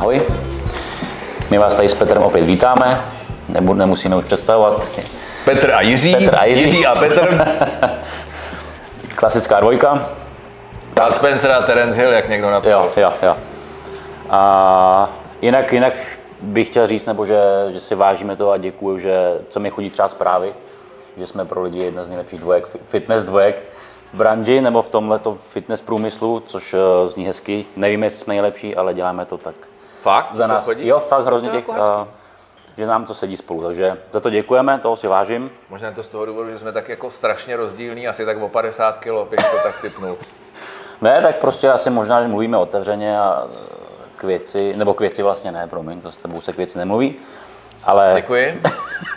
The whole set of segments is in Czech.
Ahoj. My vás tady s Petrem opět vítáme. Nebu, nemusíme už představovat. Petr a Jiří. Petr a Jiří. Jiří a Petr. Klasická dvojka. Bud Spencer a Terence Hill, jak někdo napsal. Jo, jo, jo. A jinak, jinak bych chtěl říct, nebo že, že si vážíme to a děkuju, že co mi chodí třeba zprávy, že jsme pro lidi jedna z nejlepších dvojek, fitness dvojek v branži nebo v tomhle fitness průmyslu, což eh, zní hezky. Nevím, jestli jsme nejlepší, ale děláme to tak Fakt? za nás. chodí? Jo, fakt hrozně To je těch, jako uh, že nám to sedí spolu, takže za to děkujeme, toho si vážím. Možná je to z toho důvodu, že jsme tak jako strašně rozdílní, asi tak o 50 kg, bych to tak typnul. Ne, tak prostě asi možná, že mluvíme otevřeně a eh, k věci, nebo k věci vlastně ne, promiň, to s tebou se k věci nemluví, ale Děkuji.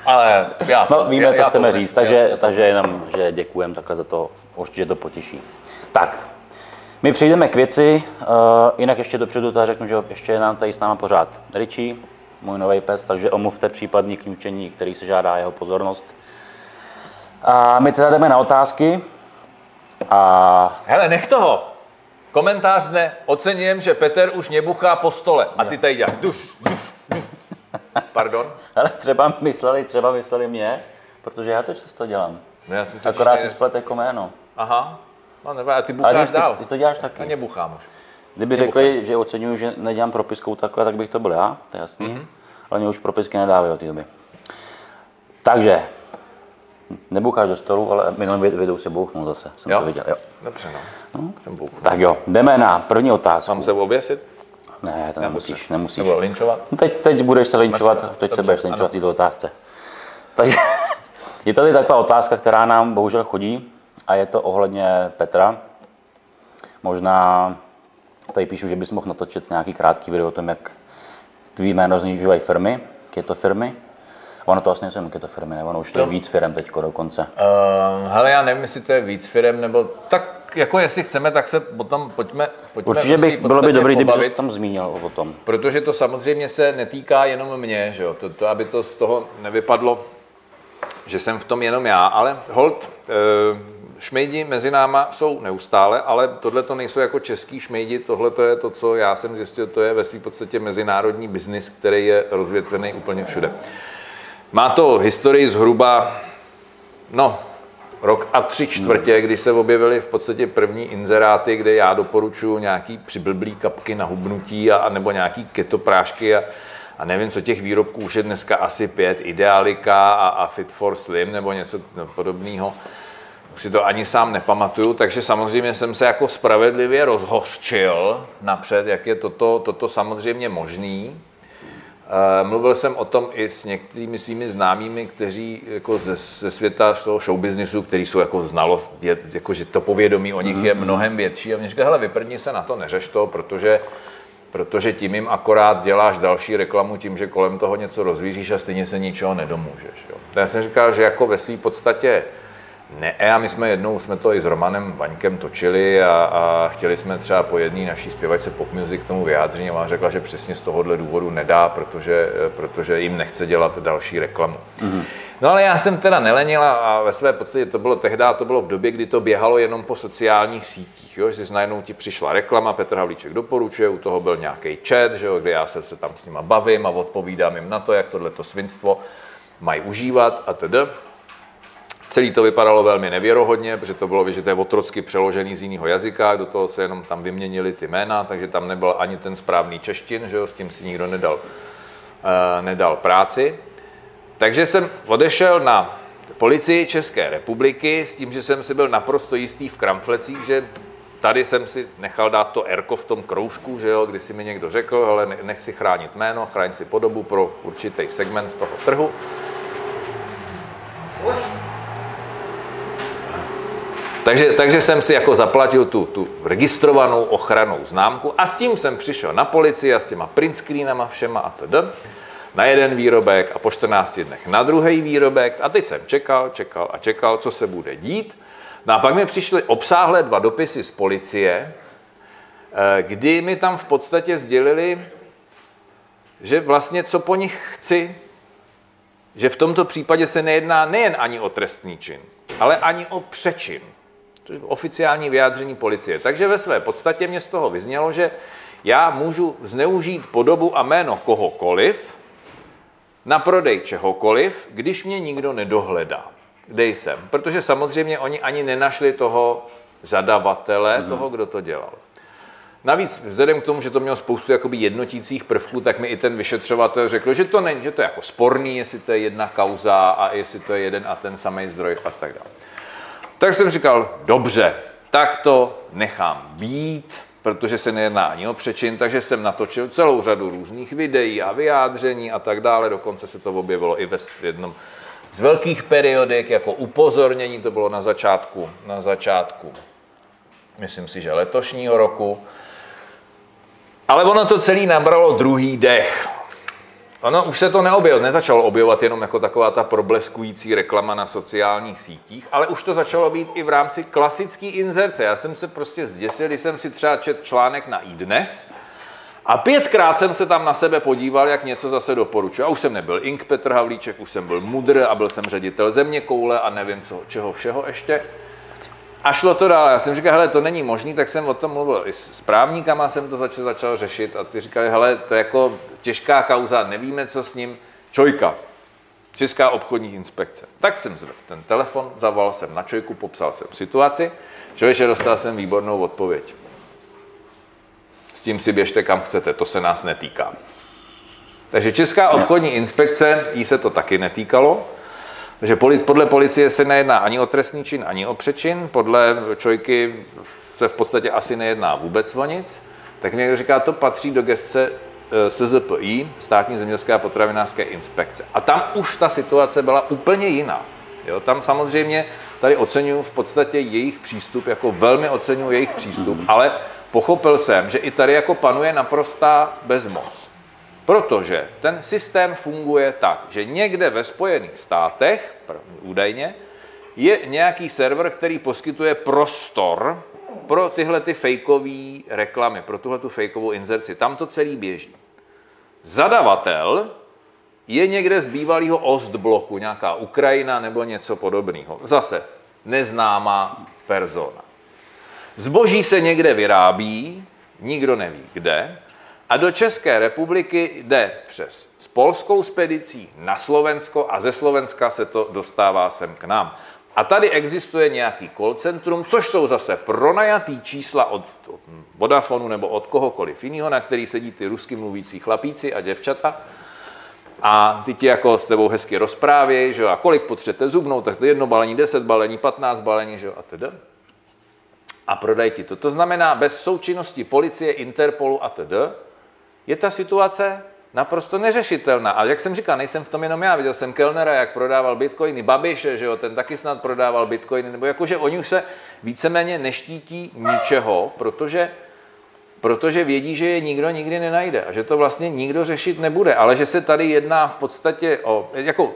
Ale já to, no, víme, já, co já chceme to, říct, já- takže, já takže jenom, že děkujeme takhle za to, určitě to potěší. Tak, my přejdeme k věci, uh, jinak ještě dopředu tady řeknu, že ještě je nám tady s náma pořád Richie, můj nový pes, takže omluvte případný kňučení, který se žádá jeho pozornost. A my teda jdeme na otázky. A Hele, nech toho. Komentář dne. Ocením, že Petr už nebuchá po stole. A ty tady děláš duš, duš, duš. Pardon? ale třeba mysleli, třeba mysleli mě, protože já to často dělám. No, já jsem totiž Akorát si splet jako jméno. Aha. No, nevadí, a ty bucháš ty, dál. ty, to děláš taky. nebuchám už. Kdyby řekli, že oceňuju, že nedělám propiskou takhle, tak bych to byl já, to je jasný. Mm-hmm. Ale mě už propisky nedávají od té doby. Takže, nebucháš do stolu, ale minulým vid- videu si bouchnul zase, jsem Jo? to viděl. Jo. Dobře, no. Jsem bouchl. Tak jo, jdeme na první otázku. Mám se oběsit? Ne, to nemusíš, nemusíš. Nebo linčovat? No Teď, teď budeš se linčovat, teď se dobře, budeš linčovat v této otázce. Takže je tady taková otázka, která nám bohužel chodí a je to ohledně Petra. Možná tady píšu, že bys mohl natočit nějaký krátký video o tom, jak tvý jméno znižují firmy, keto firmy. Ono to vlastně nejsou jenom keto firmy, ne? ono už to je To- víc firm teď dokonce. Uh, hele, já nevím, jestli to je víc firem, nebo tak jako jestli chceme, tak se potom pojďme, pojďme Určitě té bych, bylo by dobrý, kdyby se tam zmínil o tom. Protože to samozřejmě se netýká jenom mě, že jo? To, to, aby to z toho nevypadlo, že jsem v tom jenom já, ale hold, uh, šmejdi mezi náma jsou neustále, ale tohle to nejsou jako český šmejdi, tohle to je to, co já jsem zjistil, to je ve své podstatě mezinárodní biznis, který je rozvětvený úplně všude. Má to historii zhruba, no, rok a tři čtvrtě, kdy se objevily v podstatě první inzeráty, kde já doporučuji nějaký přiblblý kapky na hubnutí a, a nebo nějaký keto prášky a, a nevím, co těch výrobků už je dneska asi pět, Idealika a, a Fit for Slim nebo něco podobného. Už si to ani sám nepamatuju, takže samozřejmě jsem se jako spravedlivě rozhořčil napřed, jak je toto, toto samozřejmě možný. Eh, Mluvil jsem o tom i s některými svými známými, kteří jako ze, ze světa z toho showbiznisu, který jsou jako znalost, je, jako, že to povědomí o nich je mnohem větší. A mě říká, hele, vyprdni se na to, neřeš to, protože, protože tím jim akorát děláš další reklamu tím, že kolem toho něco rozvíříš a stejně se ničeho nedomůžeš. Jo. Já jsem říkal, že jako ve své podstatě ne, a my jsme jednou, jsme to i s Romanem Vaňkem točili a, a chtěli jsme třeba po jedné naší zpěvačce pop music k tomu vyjádření a ona řekla, že přesně z tohohle důvodu nedá, protože, protože jim nechce dělat další reklamu. Mm-hmm. No ale já jsem teda nelenila a ve své podstatě to bylo tehdy, to bylo v době, kdy to běhalo jenom po sociálních sítích, jo? že najednou ti přišla reklama, Petr Havlíček doporučuje, u toho byl nějaký chat, že jo? kde já se, se tam s nima bavím a odpovídám jim na to, jak tohleto svinstvo mají užívat a tedy. Celý to vypadalo velmi nevěrohodně, protože to bylo, je otrocky přeložený z jiného jazyka, do toho se jenom tam vyměnili ty jména, takže tam nebyl ani ten správný češtin, že jo, s tím si nikdo nedal, uh, nedal práci. Takže jsem odešel na policii České republiky s tím, že jsem si byl naprosto jistý v kramflecích, že tady jsem si nechal dát to erko v tom kroužku, že jo, kdy si mi někdo řekl, ale nech si chránit jméno, chráň si podobu pro určitý segment toho trhu. Takže, takže jsem si jako zaplatil tu, tu registrovanou ochranou známku a s tím jsem přišel na policii a s těma print screenama všema a td. Na jeden výrobek a po 14 dnech na druhý výrobek a teď jsem čekal, čekal a čekal, co se bude dít. No a pak mi přišly obsáhlé dva dopisy z policie, eh, kdy mi tam v podstatě sdělili, že vlastně co po nich chci, že v tomto případě se nejedná nejen ani o trestný čin, ale ani o přečin, což oficiální vyjádření policie. Takže ve své podstatě mě z toho vyznělo, že já můžu zneužít podobu a jméno kohokoliv na prodej čehokoliv, když mě nikdo nedohledá, kde jsem. Protože samozřejmě oni ani nenašli toho zadavatele, mm. toho, kdo to dělal. Navíc vzhledem k tomu, že to mělo spoustu jakoby jednotících prvků, tak mi i ten vyšetřovatel řekl, že to není, že to je jako sporný, jestli to je jedna kauza a jestli to je jeden a ten samý zdroj a tak dále. Tak jsem říkal, dobře, tak to nechám být, protože se nejedná ani o přečin, takže jsem natočil celou řadu různých videí a vyjádření a tak dále. Dokonce se to objevilo i ve jednom z velkých periodek jako upozornění, to bylo na začátku, na začátku, myslím si, že letošního roku. Ale ono to celé nabralo druhý dech. Ono už se to neobjevilo, nezačalo objevovat jenom jako taková ta probleskující reklama na sociálních sítích, ale už to začalo být i v rámci klasické inzerce. Já jsem se prostě zděsil, když jsem si třeba čet článek na iDnes a pětkrát jsem se tam na sebe podíval, jak něco zase doporučuje. A už jsem nebyl Ink Petr Havlíček, už jsem byl Mudr a byl jsem ředitel Země koule a nevím co, čeho všeho ještě. A šlo to dál. Já jsem říkal, hele, to není možný, tak jsem o tom mluvil. I s právníkama jsem to začal, začal řešit a ty říkali, hele, to je jako těžká kauza, nevíme, co s ním. Čojka, Česká obchodní inspekce. Tak jsem zvedl ten telefon, zavolal jsem na Čojku, popsal jsem situaci. Člověče, dostal jsem výbornou odpověď. S tím si běžte kam chcete, to se nás netýká. Takže Česká obchodní inspekce, jí se to taky netýkalo, takže podle policie se nejedná ani o trestný čin, ani o přečin. Podle Čojky se v podstatě asi nejedná vůbec o nic. Tak někdo říká, to patří do gestce eh, SZPI, státní zemědělské a potravinářské inspekce. A tam už ta situace byla úplně jiná. Jo, tam samozřejmě tady oceňuji v podstatě jejich přístup, jako velmi oceňuji jejich přístup, ale pochopil jsem, že i tady jako panuje naprostá bezmoc. Protože ten systém funguje tak, že někde ve Spojených státech, údajně, je nějaký server, který poskytuje prostor pro tyhle ty fejkové reklamy, pro tuhle tu fejkovou inzerci. Tam to celý běží. Zadavatel je někde z bývalého Ostbloku, nějaká Ukrajina nebo něco podobného. Zase neznámá persona. Zboží se někde vyrábí, nikdo neví kde, a do České republiky jde přes s polskou spedicí na Slovensko a ze Slovenska se to dostává sem k nám. A tady existuje nějaký call centrum, což jsou zase pronajatý čísla od, od Vodafonu nebo od kohokoliv jiného, na který sedí ty rusky mluvící chlapíci a děvčata. A ty ti jako s tebou hezky rozprávějí, že a kolik potřebujete zubnou, tak to jedno balení, 10 balení, 15 balení, že a teda. A prodaj ti to. To znamená, bez součinnosti policie, Interpolu a teda, je ta situace naprosto neřešitelná. A jak jsem říkal, nejsem v tom jenom já. Viděl jsem Kellnera, jak prodával bitcoiny, Babiše, že jo, ten taky snad prodával bitcoiny, nebo jakože oni už se víceméně neštítí ničeho, protože protože vědí, že je nikdo nikdy nenajde a že to vlastně nikdo řešit nebude, ale že se tady jedná v podstatě o, jako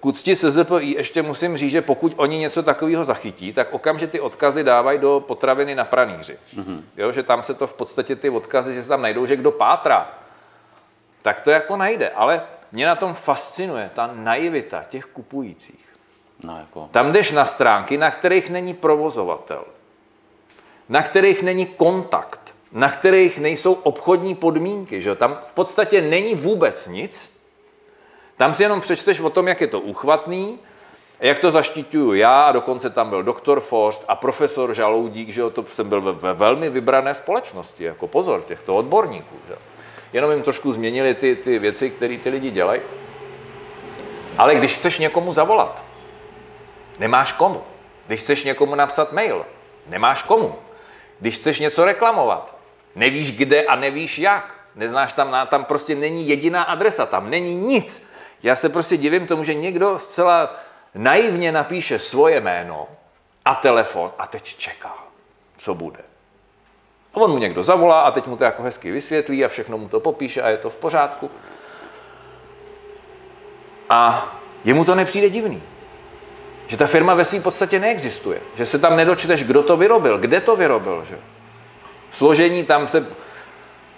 k úcti SZPI ještě musím říct, že pokud oni něco takového zachytí, tak okamžitě ty odkazy dávají do potraviny na pranýři. Mm-hmm. Jo, že tam se to v podstatě ty odkazy, že se tam najdou, že kdo pátra, tak to jako najde. Ale mě na tom fascinuje ta naivita těch kupujících. No, jako... Tam jdeš na stránky, na kterých není provozovatel, na kterých není kontakt, na kterých nejsou obchodní podmínky. Že? Tam v podstatě není vůbec nic, tam si jenom přečteš o tom, jak je to uchvatný, jak to zaštiťuju já, a dokonce tam byl doktor Forst a profesor Žaloudík, že jo, to jsem byl ve, ve velmi vybrané společnosti, jako pozor těchto odborníků. Že? Jenom jim trošku změnili ty, ty věci, které ty lidi dělají. Ale když chceš někomu zavolat, nemáš komu. Když chceš někomu napsat mail, nemáš komu. Když chceš něco reklamovat, nevíš kde a nevíš jak. Neznáš tam, tam prostě není jediná adresa, tam není nic. Já se prostě divím tomu, že někdo zcela naivně napíše svoje jméno a telefon a teď čeká, co bude. A on mu někdo zavolá a teď mu to jako hezky vysvětlí a všechno mu to popíše a je to v pořádku. A jemu to nepřijde divný. Že ta firma ve své podstatě neexistuje. Že se tam nedočteš, kdo to vyrobil, kde to vyrobil. Že? Složení tam se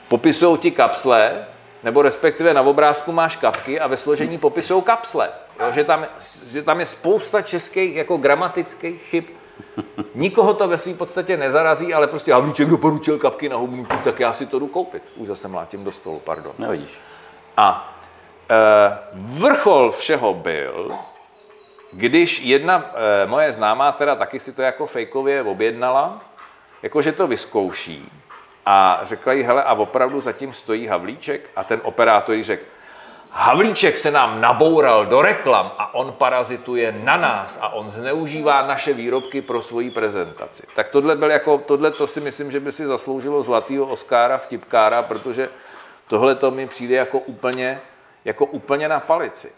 popisují ti kapsle, nebo respektive na obrázku máš kapky a ve složení popisou kapsle. Jo, že, tam, že tam je spousta českých jako gramatických chyb. Nikoho to ve své podstatě nezarazí, ale prostě Havlíček doporučil kapky na hubnutí, tak já si to jdu koupit. Už zase mlátím do stolu, pardon. Nevidíš. A e, vrchol všeho byl, když jedna e, moje známá teda taky si to jako fejkově objednala, jakože to vyzkouší a řekla jí, hele, a opravdu zatím stojí Havlíček a ten operátor jí řekl, Havlíček se nám naboural do reklam a on parazituje na nás a on zneužívá naše výrobky pro svoji prezentaci. Tak tohle, byl jako, tohle to si myslím, že by si zasloužilo zlatýho Oscara vtipkára, protože tohle to mi přijde jako úplně, jako úplně na palici.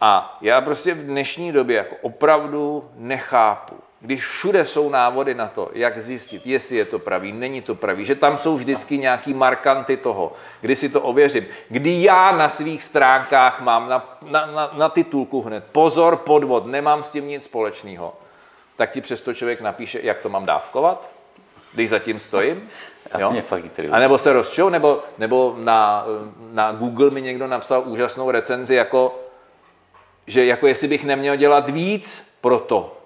A já prostě v dnešní době jako opravdu nechápu, když všude jsou návody na to, jak zjistit, jestli je to pravý, není to pravý, že tam jsou vždycky nějaký markanty toho, kdy si to ověřím, kdy já na svých stránkách mám na, na, na, na titulku hned pozor, podvod, nemám s tím nic společného, tak ti přesto člověk napíše, jak to mám dávkovat, když zatím stojím. Jo? A nebo se rozčou, nebo, nebo na, na Google mi někdo napsal úžasnou recenzi, jako, že jako jestli bych neměl dělat víc pro to,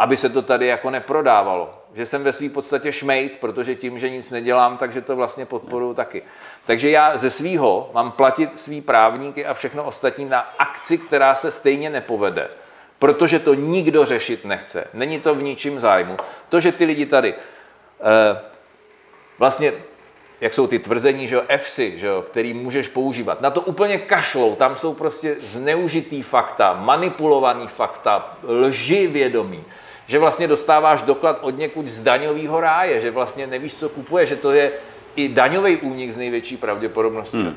aby se to tady jako neprodávalo. Že jsem ve své podstatě šmejt, protože tím, že nic nedělám, takže to vlastně podporuji taky. Takže já ze svýho mám platit svý právníky a všechno ostatní na akci, která se stejně nepovede. Protože to nikdo řešit nechce. Není to v ničím zájmu. To, že ty lidi tady eh, vlastně jak jsou ty tvrzení, že jo, EFSI, že jo, který můžeš používat. Na to úplně kašlou, tam jsou prostě zneužitý fakta, manipulovaný fakta, lži vědomí že vlastně dostáváš doklad od někud z daňového ráje, že vlastně nevíš, co kupuje, že to je i daňový únik z největší pravděpodobností. Hmm.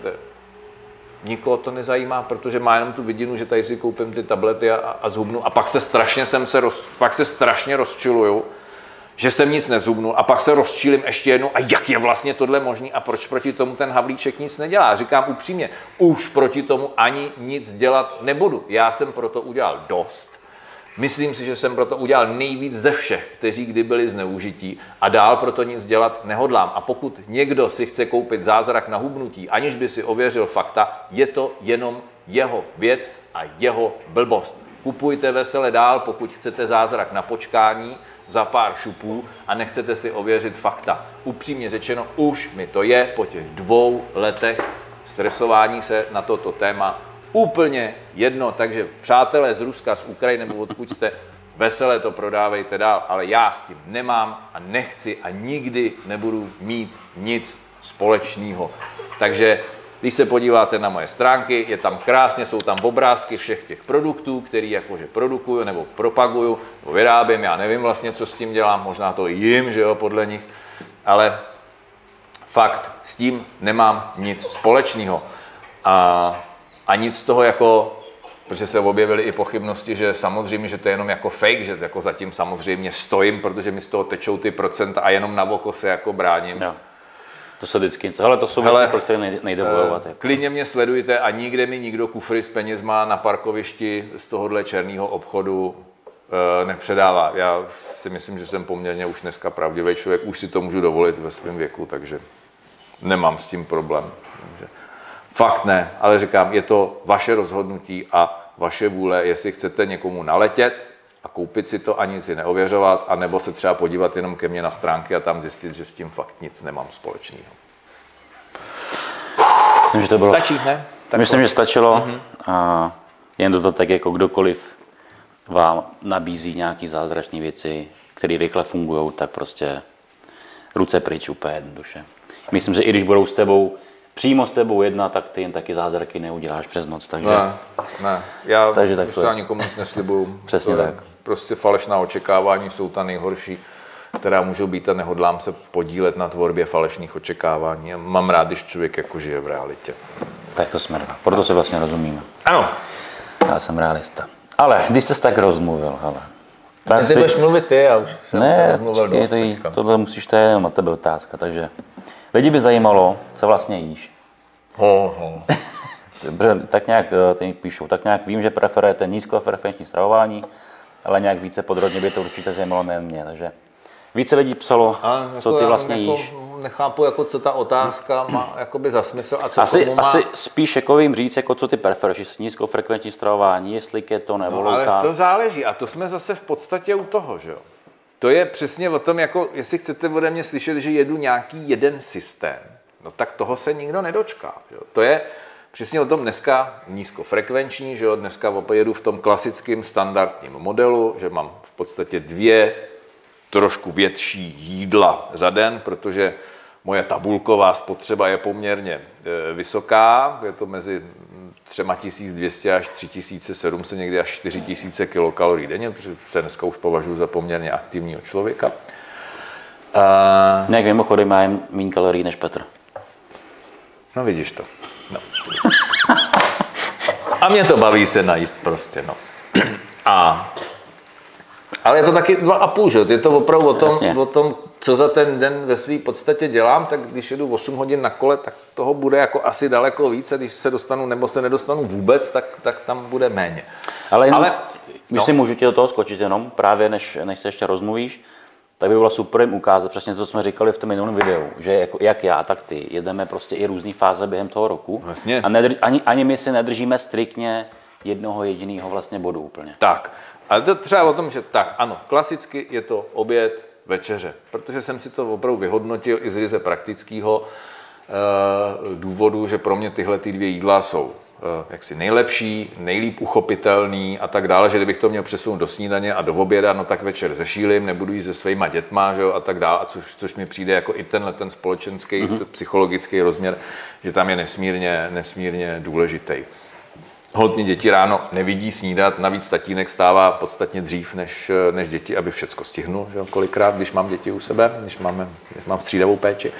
Nikoho to nezajímá, protože má jenom tu vidinu, že tady si koupím ty tablety a, a zhubnu a pak se strašně jsem se roz, pak se strašně rozčiluju, že jsem nic nezhubnul a pak se rozčílim ještě jednou a jak je vlastně tohle možný a proč proti tomu ten Havlíček nic nedělá. Říkám upřímně, už proti tomu ani nic dělat nebudu. Já jsem proto udělal dost Myslím si, že jsem proto udělal nejvíc ze všech, kteří kdy byli zneužití a dál proto nic dělat nehodlám. A pokud někdo si chce koupit zázrak na hubnutí, aniž by si ověřil fakta, je to jenom jeho věc a jeho blbost. Kupujte vesele dál, pokud chcete zázrak na počkání za pár šupů a nechcete si ověřit fakta. Upřímně řečeno, už mi to je po těch dvou letech stresování se na toto téma úplně jedno. Takže přátelé z Ruska, z Ukrajiny nebo odkud jste, veselé to prodávejte dál, ale já s tím nemám a nechci a nikdy nebudu mít nic společného. Takže když se podíváte na moje stránky, je tam krásně, jsou tam obrázky všech těch produktů, který jakože produkuju nebo propaguju, nebo vyrábím, já nevím vlastně, co s tím dělám, možná to jim, že jo, podle nich, ale fakt, s tím nemám nic společného. A a nic z toho jako, protože se objevily i pochybnosti, že samozřejmě, že to je jenom jako fake, že jako zatím samozřejmě stojím, protože mi z toho tečou ty procenta a jenom na oko se jako bráním. Jo. To se vždycky něco. Hele, to jsou Hele, věci, pro které nejde bojovat. Jako. Klidně mě sledujte a nikde mi nikdo kufry s penězma na parkovišti z tohohle černého obchodu e, nepředává. Já si myslím, že jsem poměrně už dneska pravdivý člověk, už si to můžu dovolit ve svém věku, takže nemám s tím problém. Fakt ne, ale říkám, je to vaše rozhodnutí a vaše vůle, jestli chcete někomu naletět a koupit si to a nic si neověřovat, anebo se třeba podívat jenom ke mně na stránky a tam zjistit, že s tím fakt nic nemám společného. Myslím, že to bylo... Stačí, ne? Tak Myslím, že stačilo. Mm-hmm. A jen to tak jako kdokoliv vám nabízí nějaké zázračné věci, které rychle fungují, tak prostě ruce pryč úplně jednoduše. Myslím, že i když budou s tebou přímo s tebou jedna, tak ty jen taky zázraky neuděláš přes noc. Takže, ne, ne. Já takže tak prostě nikomu nic neslibuju. Přesně tak. Prostě falešná očekávání jsou ta nejhorší, která můžou být a nehodlám se podílet na tvorbě falešných očekávání. Mám rád, když člověk jako žije v realitě. Tak to jsme dva. Proto se vlastně rozumíme. Ano. Já jsem realista. Ale když jsi tak rozmluvil, hele. Tak ty si... budeš mluvit ty, já už jsem ne, se rozmluvil dost tohle musíš, to je jenom na tebe otázka, takže Lidi by zajímalo, co vlastně jíš. Ho, ho. tak nějak, eh, teď píšou, tak nějak vím, že preferujete nízkofrekvenční stravování, ale nějak více podrobně by to určitě zajímalo nejen mě, takže více lidí psalo, a, jako co ty vlastně jako jíš. nechápu, jako co ta otázka má jakoby za smysl a co Asi, komu má... asi spíš jako vím říct, jako co ty preferuješ, jestli nízkofrekvenční stravování, jestli keto nebo No, ale to záleží a to jsme zase v podstatě u toho, že jo. To je přesně o tom, jako jestli chcete ode mě slyšet, že jedu nějaký jeden systém, no tak toho se nikdo nedočká. Jo. To je přesně o tom dneska nízkofrekvenční, že jo, dneska jedu v tom klasickém standardním modelu, že mám v podstatě dvě trošku větší jídla za den, protože moje tabulková spotřeba je poměrně e, vysoká, je to mezi 3200 až 3700, někdy až 4000 kilokalorií denně, protože se dneska už považuji za poměrně aktivního člověka. A, Ne, mimochodem já jem méně kalorií než Petr. no vidíš to. No. A mě to baví se najíst prostě, no. A ale je to taky dva a půl, že? Je to opravdu o tom, Jasně. o tom, co za ten den ve své podstatě dělám, tak když jedu 8 hodin na kole, tak toho bude jako asi daleko víc a když se dostanu nebo se nedostanu vůbec, tak, tak tam bude méně. Ale, jenom, Ale- když no. si můžu ti do toho skočit jenom, právě než, než se ještě rozmluvíš, tak by bylo super jim ukázat přesně to, co jsme říkali v tom minulém videu, že jako, jak já, tak ty jedeme prostě i různé fáze během toho roku Jasně. a nedrž, ani, ani my si nedržíme striktně jednoho jediného vlastně bodu úplně. Tak, ale to třeba o tom, že tak, ano, klasicky je to oběd, večeře, protože jsem si to opravdu vyhodnotil i z ryze praktického e, důvodu, že pro mě tyhle ty dvě jídla jsou e, jaksi nejlepší, nejlíp uchopitelný a tak dále, že kdybych to měl přesunout do snídaně a do oběda, no tak večer zešílim, nebudu jít se svýma dětma, že jo, a tak dále, a což, což mi přijde jako i tenhle ten společenský, mm-hmm. psychologický rozměr, že tam je nesmírně, nesmírně důležitý. Hold mě děti ráno nevidí snídat, navíc tatínek stává podstatně dřív než, než děti, aby všecko stihnul, že kolikrát, když mám děti u sebe, když, máme, když mám střídavou péči.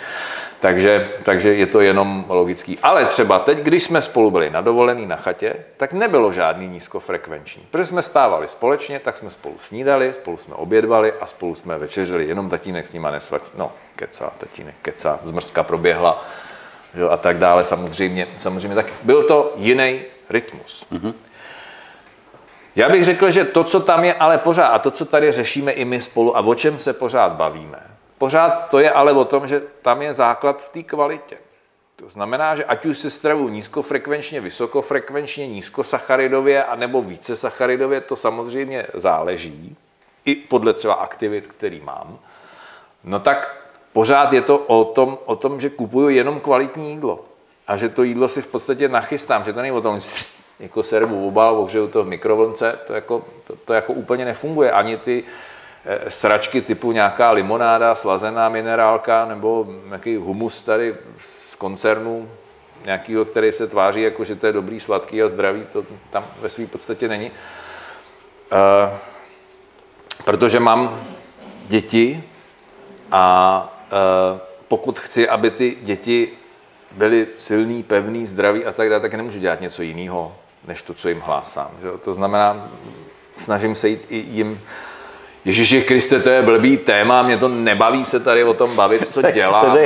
Takže, takže je to jenom logický. Ale třeba teď, když jsme spolu byli na dovolený na chatě, tak nebylo žádný nízkofrekvenční. Protože jsme stávali společně, tak jsme spolu snídali, spolu jsme obědvali a spolu jsme večeřili. Jenom tatínek s nima nesvač... No, kecá, tatínek kecá, zmrzka proběhla, jo, a tak dále. Samozřejmě, samozřejmě tak byl to jiný rytmus. Mm-hmm. Já bych řekl, že to, co tam je ale pořád, a to, co tady řešíme i my spolu a o čem se pořád bavíme, pořád to je ale o tom, že tam je základ v té kvalitě. To znamená, že ať už se stravu nízkofrekvenčně, vysokofrekvenčně, nízkosacharidově a nebo více sacharidově, to samozřejmě záleží, i podle třeba aktivit, který mám, no tak pořád je to o tom, o tom, že kupuju jenom kvalitní jídlo. A že to jídlo si v podstatě nachystám, že to není o tom, jako servu obal, ohřeju to v mikrovlnce, to jako, to, to jako úplně nefunguje. Ani ty eh, sračky typu nějaká limonáda, slazená minerálka nebo nějaký humus tady z koncernu, nějakýho, který se tváří jako, že to je dobrý, sladký a zdravý, to tam ve své podstatě není. Uh, protože mám děti a uh, pokud chci, aby ty děti byli silný, pevný, zdraví a tak dále, tak nemůžu dělat něco jiného, než to, co jim hlásám. Že? To znamená, snažím se jít i jim Ježíši Kriste, to je blbý téma, mě to nebaví se tady o tom bavit, co dělám. To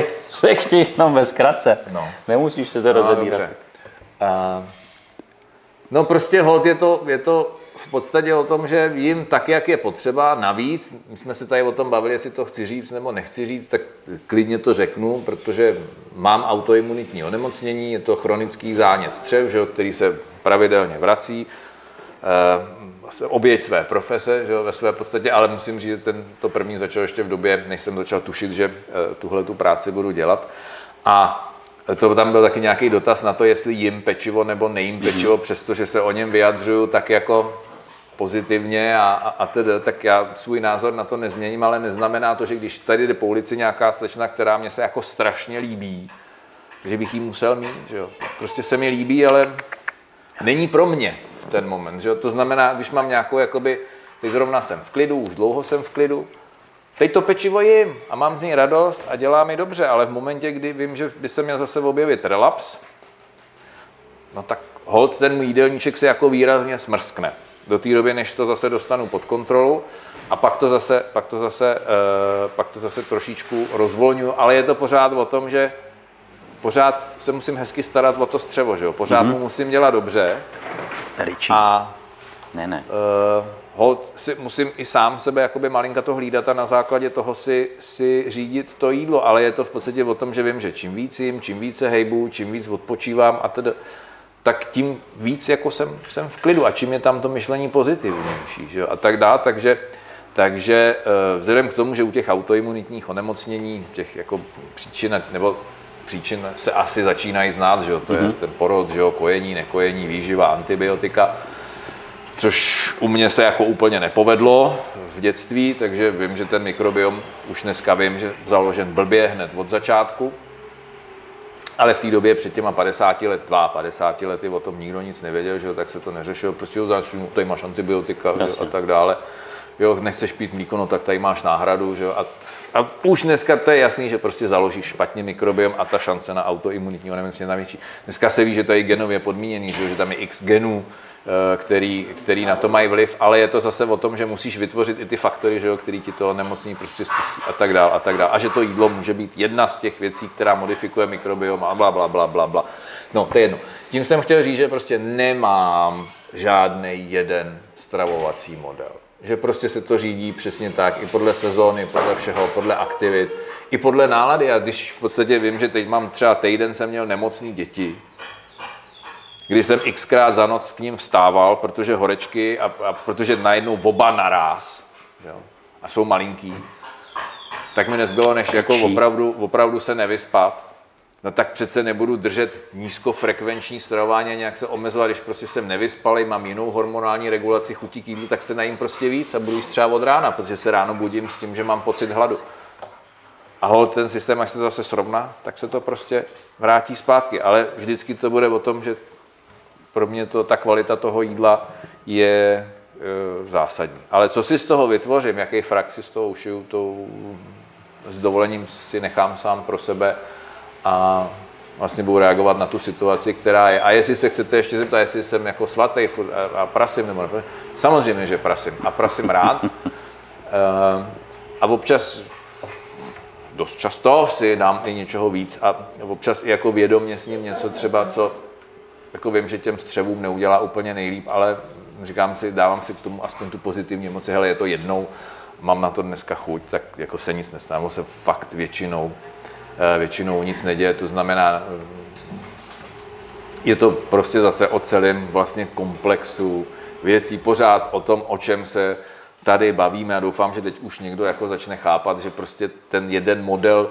řekni jenom ve zkratce. No. Nemusíš se to No, rozebírat. dobře. A, no prostě hold je to, je to v podstatě o tom, že jim tak, jak je potřeba, navíc, my jsme se tady o tom bavili, jestli to chci říct nebo nechci říct, tak klidně to řeknu, protože mám autoimunitní onemocnění, je to chronický zánět střev, že, který se pravidelně vrací, eh, oběť své profese že ve své podstatě, ale musím říct, že ten, to první začalo ještě v době, než jsem začal tušit, že eh, tuhle tu práci budu dělat. A to tam byl taky nějaký dotaz na to, jestli jim pečivo nebo nejím pečivo, přestože se o něm vyjadřuju tak jako pozitivně a, a, a tedy, tak já svůj názor na to nezměním, ale neznamená to, že když tady jde po ulici nějaká slečna, která mě se jako strašně líbí, že bych jí musel mít, že jo. Prostě se mi líbí, ale není pro mě v ten moment, že jo. To znamená, když mám nějakou, jakoby, teď zrovna jsem v klidu, už dlouho jsem v klidu, Teď to pečivo jim a mám z ní radost a dělá mi dobře, ale v momentě, kdy vím, že by se měl zase objevit relaps, no tak hold ten můj jídelníček se jako výrazně smrskne. Do té doby, než to zase dostanu pod kontrolu a pak to zase, pak to zase, uh, pak to zase trošičku rozvolňuju, ale je to pořád o tom, že pořád se musím hezky starat o to střevo, že jo? Pořád mm-hmm. mu musím dělat dobře a Ne, ne. uh, hold si musím i sám sebe jakoby malinka to hlídat a na základě toho si, si řídit to jídlo, ale je to v podstatě o tom, že vím, že čím víc jim, čím více hejbu, čím víc odpočívám a tedy, tak tím víc jako jsem, jsem v klidu a čím je tam to myšlení pozitivnější že? a tak dále, takže takže eh, vzhledem k tomu, že u těch autoimunitních onemocnění, těch jako příčin, nebo příčin se asi začínají znát, že jo? to mm-hmm. je mhm. ten porod, že jo? kojení, nekojení, výživa, antibiotika, což u mě se jako úplně nepovedlo v dětství, takže vím, že ten mikrobiom už dneska vím, že založen blbě hned od začátku, ale v té době před těma 50 let, 52 lety o tom nikdo nic nevěděl, že jo, tak se to neřešilo, prostě jo, tady máš antibiotika že, a tak dále. Jo, nechceš pít mlíko, no tak tady máš náhradu, že jo, a, a už dneska to je jasný, že prostě založíš špatně mikrobiom a ta šance na autoimunitní onemocnění je tam větší. Dneska se ví, že to je genově podmíněný, že, jo, že tam je x genů, který, který na to mají vliv, ale je to zase o tom, že musíš vytvořit i ty faktory, že jo, který ti to nemocní prostě spustí a tak dále a tak dále. A že to jídlo může být jedna z těch věcí, která modifikuje mikrobiom a bla, bla, bla, bla, bla. No, to je jedno. Tím jsem chtěl říct, že prostě nemám žádný jeden stravovací model že prostě se to řídí přesně tak, i podle sezóny, podle všeho, podle aktivit, i podle nálady. A když v podstatě vím, že teď mám třeba týden jsem měl nemocný děti, kdy jsem xkrát za noc k ním vstával, protože horečky a, a protože najednou oba naraz, jo, a jsou malinký, tak mi nezbylo, než jako opravdu, opravdu se nevyspat no tak přece nebudu držet nízkofrekvenční stravování a nějak se omezovat, když prostě jsem nevyspalý, mám jinou hormonální regulaci chutí k jídlu, tak se najím prostě víc a budu jíst třeba od rána, protože se ráno budím s tím, že mám pocit hladu. A hol ten systém, až se to zase srovná, tak se to prostě vrátí zpátky. Ale vždycky to bude o tom, že pro mě to, ta kvalita toho jídla je e, zásadní. Ale co si z toho vytvořím, jaký frak si z toho ušiju, to s dovolením si nechám sám pro sebe a vlastně budu reagovat na tu situaci, která je. A jestli se chcete ještě zeptat, jestli jsem jako svatý a prasim, nebo ne, samozřejmě, že prasim. A prasim rád. Eh, a občas, dost často si dám i něčeho víc a občas i jako vědomě s ním něco třeba, co jako vím, že těm střevům neudělá úplně nejlíp, ale říkám si, dávám si k tomu aspoň tu pozitivní emoci, hele, je to jednou, mám na to dneska chuť, tak jako se nic nestane, se fakt většinou Eh, většinou nic neděje, to znamená, je to prostě zase o celém vlastně komplexu věcí, pořád o tom, o čem se tady bavíme a doufám, že teď už někdo jako začne chápat, že prostě ten jeden model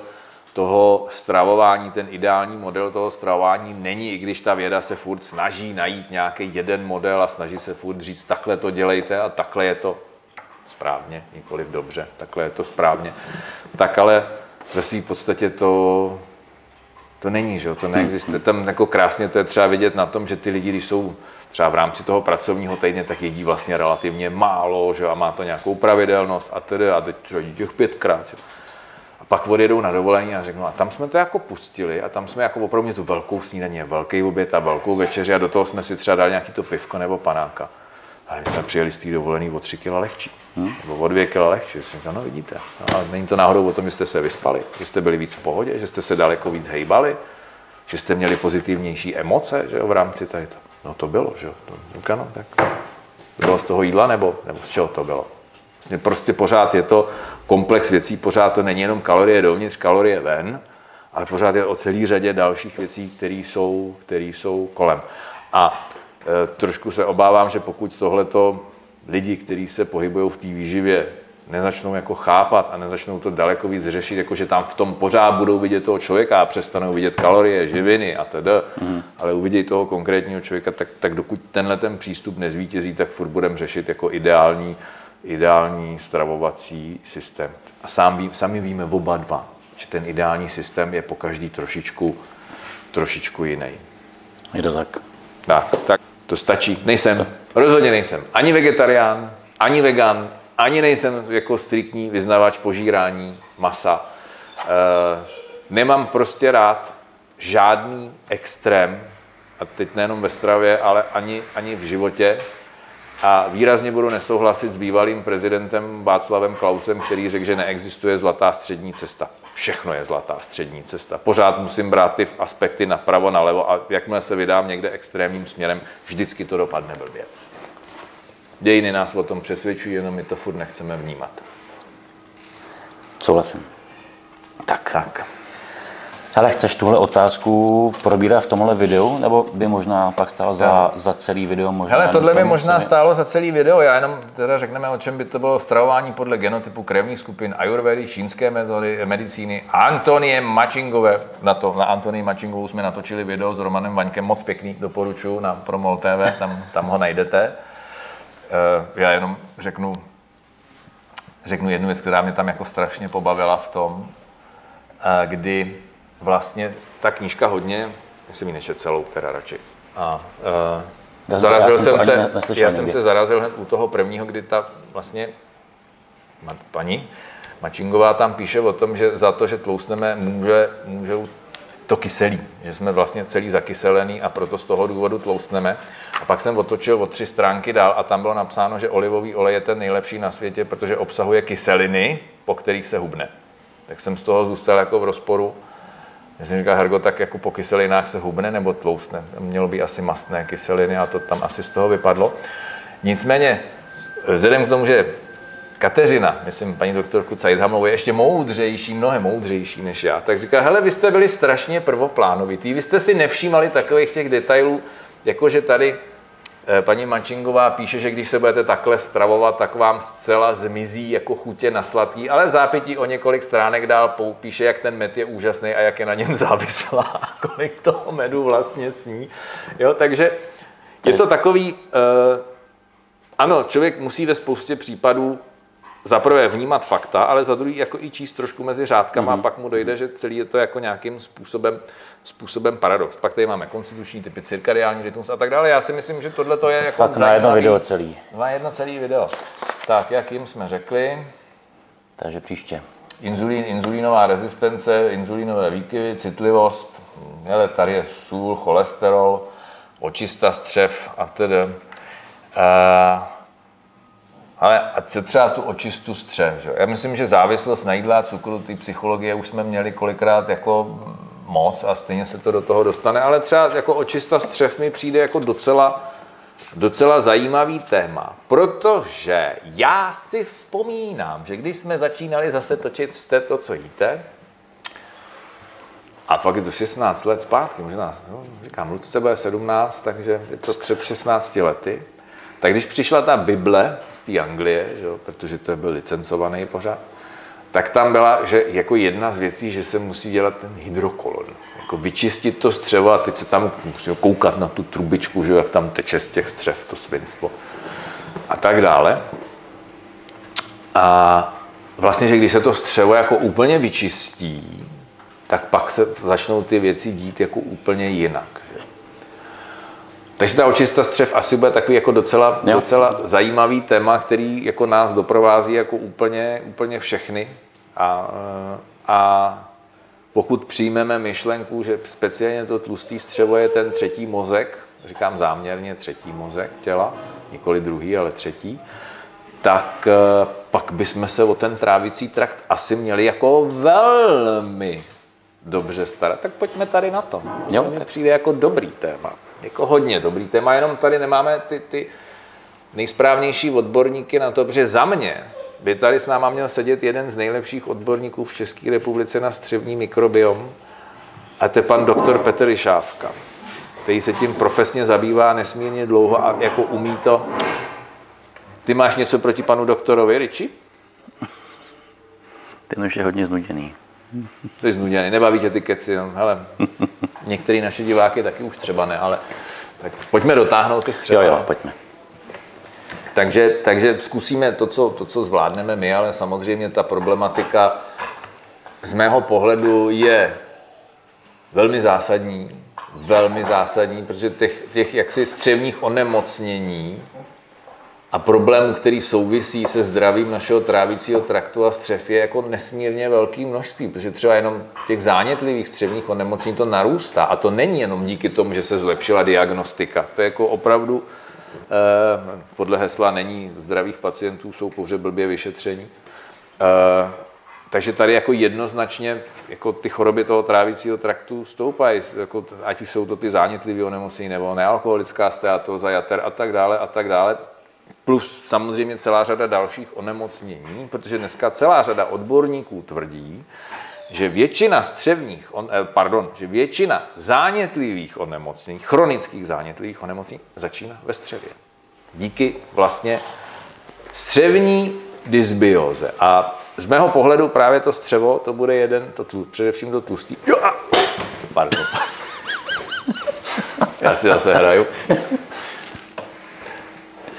toho stravování, ten ideální model toho stravování není, i když ta věda se furt snaží najít nějaký jeden model a snaží se furt říct, takhle to dělejte a takhle je to správně, nikoliv dobře, takhle je to správně. Tak ale ve své podstatě to, to není, že? to neexistuje. Tam jako krásně to je třeba vidět na tom, že ty lidi, když jsou třeba v rámci toho pracovního týdne, tak jedí vlastně relativně málo že? a má to nějakou pravidelnost a tedy a teď třeba těch pětkrát. Že? A pak odjedou na dovolení a řeknou, a tam jsme to jako pustili a tam jsme jako opravdu tu velkou snídaní, velký oběd a velkou večeři a do toho jsme si třeba dali nějaký to pivko nebo panáka. Ale my jsme přijeli z té dovolený o 3 kg lehčí. Hmm? Nebo o 2 kg lehčí. Jsem říkal, no vidíte. No, a není to náhodou o tom, že jste se vyspali, že jste byli víc v pohodě, že jste se daleko víc hejbali, že jste měli pozitivnější emoce že jo, v rámci tady to. No to bylo, že jo. To, no, tak to bylo z toho jídla nebo, nebo z čeho to bylo? Vlastně prostě pořád je to komplex věcí, pořád to není jenom kalorie dovnitř, kalorie ven, ale pořád je o celý řadě dalších věcí, které jsou, které jsou kolem. A Eh, trošku se obávám, že pokud tohleto lidi, kteří se pohybují v té výživě, nezačnou jako chápat a nezačnou to daleko víc řešit, jako že tam v tom pořád budou vidět toho člověka a přestanou vidět kalorie, živiny a tedy, mm. ale uvidí toho konkrétního člověka, tak, tak dokud tenhle ten přístup nezvítězí, tak furt budeme řešit jako ideální, ideální stravovací systém. A sám ví, sami víme oba dva, že ten ideální systém je po každý trošičku, trošičku jiný. Je to tak. Tak, tak. To stačí. Nejsem, rozhodně nejsem ani vegetarián, ani vegan, ani nejsem jako striktní vyznavač požírání masa. E, nemám prostě rád žádný extrém, a teď nejenom ve stravě, ale ani, ani v životě. A výrazně budu nesouhlasit s bývalým prezidentem Václavem Klausem, který řekl, že neexistuje zlatá střední cesta. Všechno je zlatá střední cesta. Pořád musím brát ty aspekty napravo, nalevo a jakmile se vydám někde extrémním směrem, vždycky to dopadne blbě. Dějiny nás o tom přesvědčují, jenom my to furt nechceme vnímat. Souhlasím. Tak. Tak. Ale chceš tuhle otázku probírat v tomhle videu, nebo by možná pak stál za, za celý video? Možná Hele, tohle by možná stálo za celý video, já jenom teda řekneme, o čem by to bylo stravování podle genotypu krevních skupin, ayurvedy, čínské metody, medicíny, Antonie Mačingové, na to, na Antonii Mačingovou jsme natočili video s Romanem Vaňkem, moc pěkný, doporučuji na Promol TV, tam, tam ho najdete. Eh, Já jenom řeknu, řeknu jednu věc, která mě tam jako strašně pobavila v tom, eh, kdy vlastně ta knížka hodně, jsem ji nečet celou teda radši, a Já- zarazil já jsem se, já jsem se zarazil hned u toho prvního, kdy ta vlastně ma- paní Mačingová tam píše o tom, že za to, že tlousneme, může, můžou to kyselí, že jsme vlastně celý zakyselený a proto z toho důvodu tlousneme. A pak jsem otočil o tři stránky dál a tam bylo napsáno, že olivový olej je ten nejlepší na světě, protože obsahuje kyseliny, po kterých se hubne. Tak jsem z toho zůstal jako v rozporu. Já jsem říkal, Hergo, tak jako po kyselinách se hubne nebo tlousne. Mělo by asi mastné kyseliny a to tam asi z toho vypadlo. Nicméně, vzhledem k tomu, že Kateřina, myslím paní doktorku Cajdhamovou, je ještě moudřejší, mnohem moudřejší než já, tak říká, hele, vy jste byli strašně prvoplánovitý, vy jste si nevšímali takových těch detailů, jako že tady paní Mačingová píše, že když se budete takhle stravovat, tak vám zcela zmizí jako chutě na sladký, ale v zápětí o několik stránek dál píše, jak ten med je úžasný a jak je na něm závislá, a kolik toho medu vlastně sní. Jo, takže je to takový, uh, ano, člověk musí ve spoustě případů za prvé vnímat fakta, ale za druhý jako i číst trošku mezi řádkama mm-hmm. a pak mu dojde, že celý je to jako nějakým způsobem, způsobem paradox. Pak tady máme konstituční typy, cirkadiální rytmus a tak dále. Já si myslím, že tohle to je jako Tak na jedno video celý. Na jedno celý video. Tak, jak jim jsme řekli, Takže příště. inzulín, inzulínová rezistence, inzulínové výkyvy, citlivost, hele, tady je sůl, cholesterol, očista střev a tedy. Uh, ale a co třeba tu očistu střev? Že? Já myslím, že závislost na jídle a cukru, ty psychologie už jsme měli kolikrát jako moc a stejně se to do toho dostane, ale třeba jako očista střev mi přijde jako docela, docela zajímavý téma, protože já si vzpomínám, že když jsme začínali zase točit jste to, co jíte, a fakt je to 16 let zpátky, možná, no, říkám, Ludce bude 17, takže je to před 16 lety. Tak když přišla ta Bible z té Anglie, že protože to byl licencovaný pořád, tak tam byla, že jako jedna z věcí, že se musí dělat ten hydrokolon. Jako vyčistit to střevo a teď se tam musí koukat na tu trubičku, že jak tam teče z těch střev to svinstvo. A tak dále. A vlastně, že když se to střevo jako úplně vyčistí, tak pak se začnou ty věci dít jako úplně jinak. Že? Takže ta očista střev asi bude takový jako docela, Jo. docela zajímavý téma, který jako nás doprovází jako úplně, úplně všechny. A, a pokud přijmeme myšlenku, že speciálně to tlustý střevo je ten třetí mozek, říkám záměrně třetí mozek těla, nikoli druhý, ale třetí, tak eh, pak bychom se o ten trávicí trakt asi měli jako velmi dobře starat. Tak pojďme tady na to. Jo, to mi přijde jako dobrý téma. Jako hodně dobrý téma, jenom tady nemáme ty, ty nejsprávnější odborníky na to, protože za mě by tady s náma měl sedět jeden z nejlepších odborníků v České republice na střevní mikrobiom a to je pan doktor Petr Ryšávka, který se tím profesně zabývá nesmírně dlouho a jako umí to. Ty máš něco proti panu doktorovi, Riči? Ten už je hodně znuděný. To je znuděný, nebaví tě ty keci, no. hele, některý naše diváky taky už třeba ne, ale tak pojďme dotáhnout ty střeva. Jo, jo, pojďme. Takže, takže zkusíme to co, to, co zvládneme my, ale samozřejmě ta problematika z mého pohledu je velmi zásadní, velmi zásadní, protože těch, těch jaksi střevních onemocnění a problémů, který souvisí se zdravím našeho trávicího traktu a střev, je jako nesmírně velký množství, protože třeba jenom těch zánětlivých střevních onemocnění to narůstá. A to není jenom díky tomu, že se zlepšila diagnostika. To je jako opravdu, eh, podle hesla není zdravých pacientů, jsou pouze blbě vyšetření. Eh, takže tady jako jednoznačně jako ty choroby toho trávicího traktu stoupají, jako, ať už jsou to ty zánětlivé onemocnění nebo nealkoholická steatóza, jater a tak dále a tak dále. Plus samozřejmě celá řada dalších onemocnění, protože dneska celá řada odborníků tvrdí, že většina střevních, eh, pardon, že většina zánětlivých onemocnění, chronických zánětlivých onemocnění začíná ve střevě. Díky vlastně střevní dysbioze. A z mého pohledu právě to střevo, to bude jeden, to tu, především to tlustý. Jo, a, pardon. Já si zase hraju.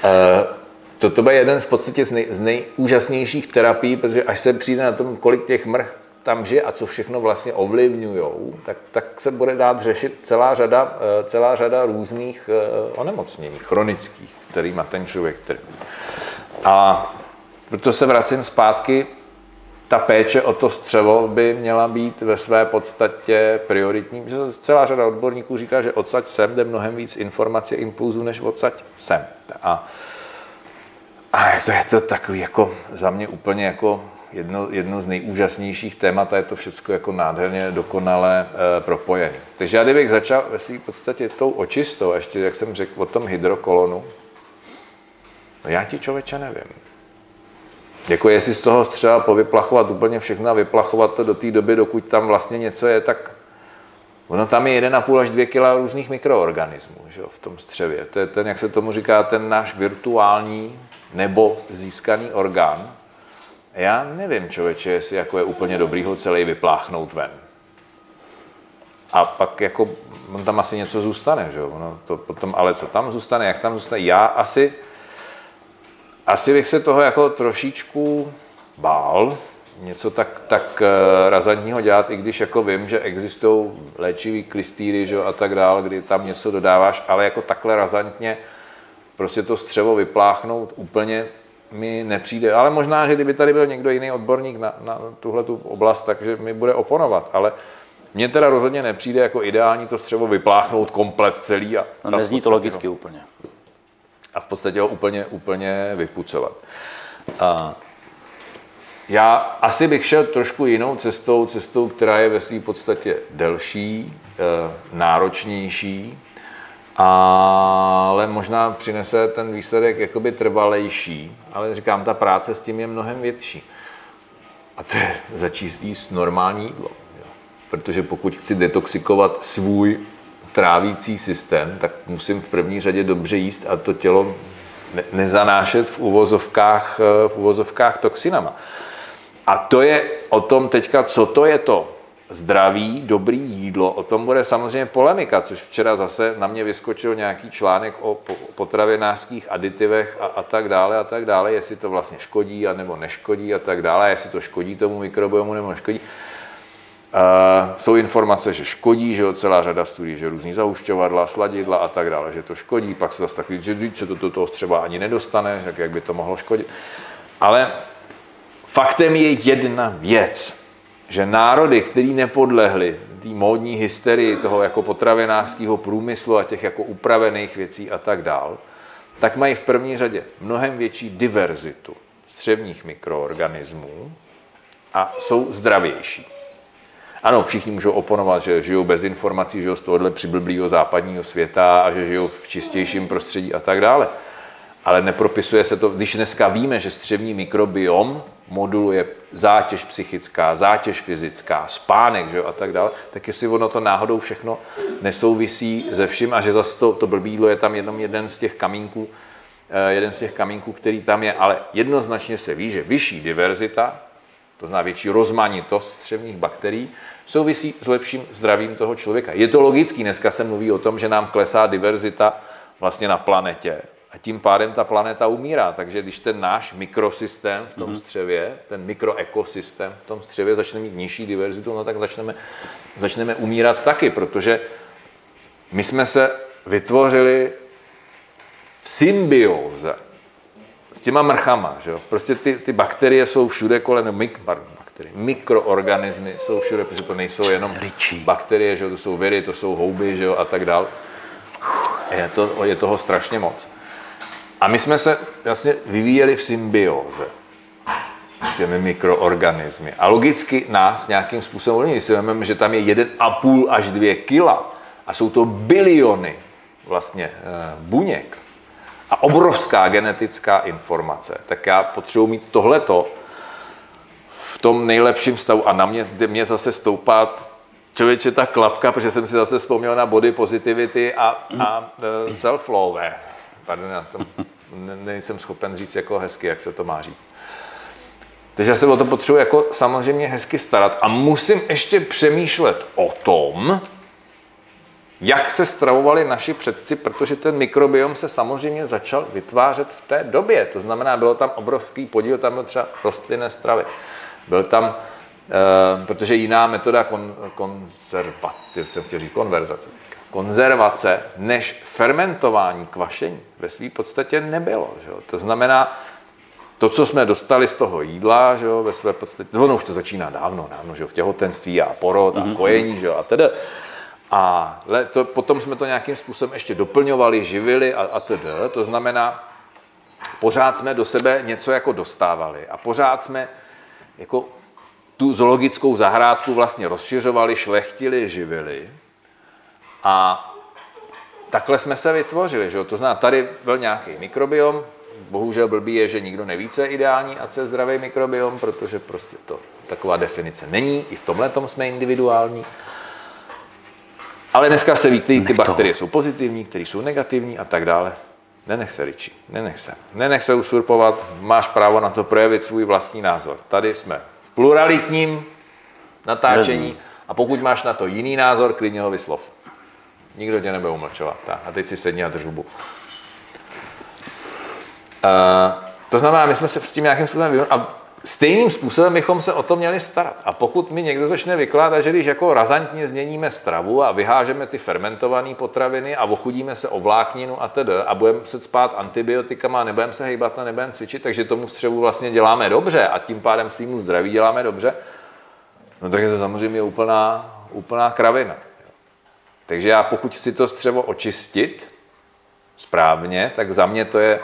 Uh, to, to bude jeden v podstatě z, nej, z nejúžasnějších terapií, protože až se přijde na tom, kolik těch mrch tam žije a co všechno vlastně ovlivňují, tak, tak se bude dát řešit celá řada, eh, celá řada různých eh, onemocnění chronických, kterýma ten člověk trpí. A proto se vracím zpátky, ta péče o to střevo by měla být ve své podstatě prioritní, celá řada odborníků říká, že odsaď sem jde mnohem víc informací a impulzů, než odsaď sem. A, a to, je to takový jako za mě úplně jako jedno, jedno z nejúžasnějších témat a je to všechno jako nádherně dokonale e, propojené. Takže já kdybych začal ve své podstatě tou očistou, ještě jak jsem řekl o tom hydrokolonu, no já ti člověče nevím. Jako jestli z toho střeva povyplachovat úplně všechno a vyplachovat to do té doby, dokud tam vlastně něco je, tak ono tam je 1,5 až 2 kg různých mikroorganismů že v tom střevě. To je ten, jak se tomu říká, ten náš virtuální nebo získaný orgán, já nevím, člověče, jestli jako je úplně dobrý ho celý vypláchnout ven. A pak jako, on tam asi něco zůstane, že jo? Ono to potom, ale co tam zůstane, jak tam zůstane, já asi, asi bych se toho jako trošičku bál, něco tak, tak eh, razantního dělat, i když jako vím, že existují léčivý klistýry že a tak dál, kdy tam něco dodáváš, ale jako takhle razantně prostě to střevo vypláchnout úplně mi nepřijde. Ale možná, že kdyby tady byl někdo jiný odborník na, na tuhle tu oblast, takže mi bude oponovat. Ale mně teda rozhodně nepřijde jako ideální to střevo vypláchnout komplet celý. A, no, nezní to logicky ho, úplně. A v podstatě ho úplně, úplně vypucovat. A já asi bych šel trošku jinou cestou, cestou, která je ve své podstatě delší, eh, náročnější, ale možná přinese ten výsledek jakoby trvalejší, ale říkám, ta práce s tím je mnohem větší. A to je začíst jíst normální jídlo. Protože pokud chci detoxikovat svůj trávící systém, tak musím v první řadě dobře jíst a to tělo ne- nezanášet v uvozovkách, v uvozovkách toxinama. A to je o tom teďka, co to je to zdraví, dobrý jídlo. O tom bude samozřejmě polemika, což včera zase na mě vyskočil nějaký článek o potravinářských aditivech a, a tak dále a tak dále, jestli to vlastně škodí a nebo neškodí a tak dále, jestli to škodí tomu mikrobiomu nebo neškodí. Jsou informace, že škodí, že jo, celá řada studií, že různý zahušťovadla, sladidla a tak dále, že to škodí, pak se zase takový, že se to do toho třeba ani nedostane, tak jak by to mohlo škodit. Ale faktem je jedna věc že národy, které nepodlehly té módní hysterii toho jako potravinářského průmyslu a těch jako upravených věcí a tak dál, tak mají v první řadě mnohem větší diverzitu střevních mikroorganismů a jsou zdravější. Ano, všichni můžou oponovat, že žijou bez informací, žijou z tohohle přiblblého západního světa a že žijou v čistějším prostředí a tak dále. Ale nepropisuje se to, když dneska víme, že střevní mikrobiom moduluje zátěž psychická, zátěž fyzická, spánek že, a tak dále, tak jestli ono to náhodou všechno nesouvisí ze vším a že zase to, to blbýdlo je tam jenom jeden z těch kamínků, eh, jeden z těch kamínků, který tam je, ale jednoznačně se ví, že vyšší diverzita, to znamená větší rozmanitost střevních bakterií, souvisí s lepším zdravím toho člověka. Je to logický, dneska se mluví o tom, že nám klesá diverzita vlastně na planetě, a tím pádem ta planeta umírá. Takže když ten náš mikrosystém v tom mhm. střevě, ten mikroekosystém v tom střevě začne mít nižší diverzitu, no tak začneme, začneme umírat taky, protože my jsme se vytvořili v symbioze těma mrchama. Že jo? Prostě ty, ty bakterie jsou všude kolem, mik, bakterie, mikroorganismy jsou všude, protože to nejsou jenom bakterie, že jo? to jsou viry, to jsou houby že jo? a tak dál. Je, to, je toho strašně moc. A my jsme se vlastně vyvíjeli v symbioze s těmi mikroorganismy. A logicky nás nějakým způsobem ovlivní. Si vezmeme, že tam je 1,5 až 2 kila a jsou to biliony vlastně eh, buněk. A obrovská genetická informace, tak já potřebuji mít tohleto v tom nejlepším stavu a na mě, mě zase stoupá člověče ta klapka, protože jsem si zase vzpomněl na body positivity a, a uh, self-love. Pardon, já to ne, nejsem schopen říct jako hezky, jak se to má říct. Takže já se o to potřebuji jako samozřejmě hezky starat a musím ještě přemýšlet o tom, jak se stravovali naši předci, protože ten mikrobiom se samozřejmě začal vytvářet v té době. To znamená, bylo tam obrovský podíl, tam byl třeba rostlinné stravy. Byl tam, e, protože jiná metoda kon, konzervace, jsem chtěl říct konverzace, konzervace, než fermentování, kvašení ve své podstatě nebylo. Že? To znamená, to, co jsme dostali z toho jídla, že jo, ve své podstatě, ono už to začíná dávno, dávno, že jo, v těhotenství a porod a mm-hmm. kojení, že jo, a tedy. A to, potom jsme to nějakým způsobem ještě doplňovali, živili a, a tedy. To znamená, pořád jsme do sebe něco jako dostávali a pořád jsme jako tu zoologickou zahrádku vlastně rozšiřovali, šlechtili, živili. A takhle jsme se vytvořili. Že? To znamená, tady byl nějaký mikrobiom, bohužel blbý je, že nikdo neví, co je ideální a co je zdravý mikrobiom, protože prostě to taková definice není. I v tomhle tom jsme individuální. Ale dneska se ví, ty, ty bakterie jsou pozitivní, které jsou negativní a tak dále. Nenech se, Riči, nenech se. Nenech se usurpovat, máš právo na to projevit svůj vlastní názor. Tady jsme v pluralitním natáčení a pokud máš na to jiný názor, klidně ho vyslov. Nikdo tě nebude umlčovat. Tak, a teď si sedni a drž hubu. Uh, to znamená, my jsme se s tím nějakým způsobem a stejným způsobem bychom se o to měli starat. A pokud mi někdo začne vykládat, že když jako razantně změníme stravu a vyhážeme ty fermentované potraviny a ochudíme se o vlákninu a tedy a budeme se spát antibiotikama nebudeme se hejbat a nebudeme cvičit, takže tomu střevu vlastně děláme dobře a tím pádem svýmu zdraví děláme dobře, no tak je to samozřejmě úplná, úplná kravina. Takže já pokud chci to střevo očistit správně, tak za mě to je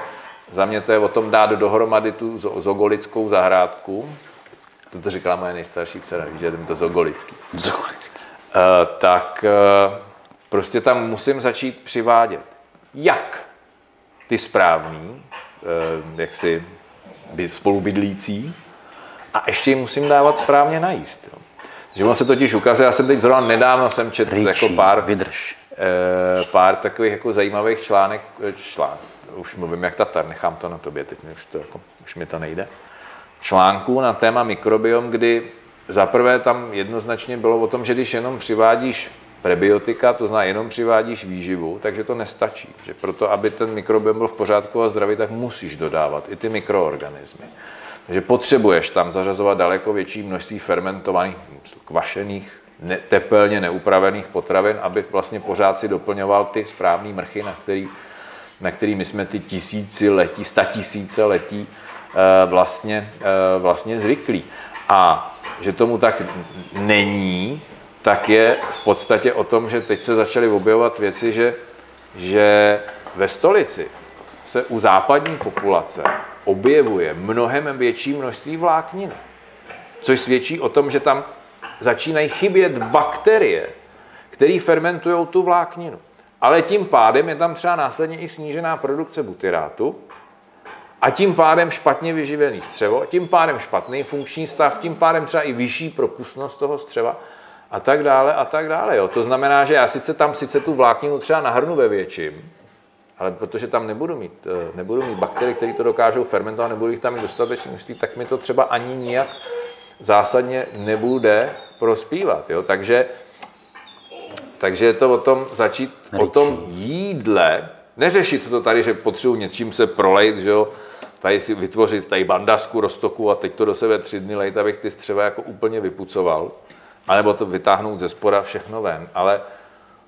za mě to je o tom dát dohromady tu zogolickou zahrádku. To to říkala moje nejstarší dcera, že je to zogolický. Zogolický. Uh, tak uh, prostě tam musím začít přivádět. Jak ty správný, uh, jak si spolubydlící, a ještě jim musím dávat správně najíst. Jo. Že on se totiž ukazuje, já jsem teď zrovna nedávno jsem četl jako pár, vydrž. pár takových jako zajímavých článek, článek, už mluvím jak Tatar, nechám to na tobě, teď mi už, to, jako, už mi to nejde, článků na téma mikrobiom, kdy zaprvé tam jednoznačně bylo o tom, že když jenom přivádíš prebiotika, to znamená jenom přivádíš výživu, takže to nestačí. Že proto, aby ten mikrobiom byl v pořádku a zdravý, tak musíš dodávat i ty mikroorganismy. Takže potřebuješ tam zařazovat daleko větší množství fermentovaných, kvašených, ne, tepelně neupravených potravin, aby vlastně pořád si doplňoval ty správné mrchy, na který na kterými jsme ty tisíci letí, sta tisíce letí eh, vlastně, eh, vlastně zvyklí. A že tomu tak není, tak je v podstatě o tom, že teď se začaly objevovat věci, že, že ve stolici se u západní populace objevuje mnohem větší množství vlákniny, což svědčí o tom, že tam začínají chybět bakterie, které fermentují tu vlákninu ale tím pádem je tam třeba následně i snížená produkce butyrátu a tím pádem špatně vyživený střevo, tím pádem špatný funkční stav, tím pádem třeba i vyšší propustnost toho střeva a tak dále a tak dále. Jo. To znamená, že já sice tam sice tu vlákninu třeba nahrnu ve větším, ale protože tam nebudu mít, eh, nebudu mít bakterie, které to dokážou fermentovat, nebudu jich tam mít dostatečně množství, tak mi to třeba ani nijak zásadně nebude prospívat. Jo. Takže takže je to o tom začít Ryčí. o tom jídle, neřešit to tady, že potřebuji něčím se prolejt, že jo, tady si vytvořit tady bandasku roztoku a teď to do sebe tři dny lejt, abych ty střeva jako úplně vypucoval, anebo to vytáhnout ze spora všechno ven, ale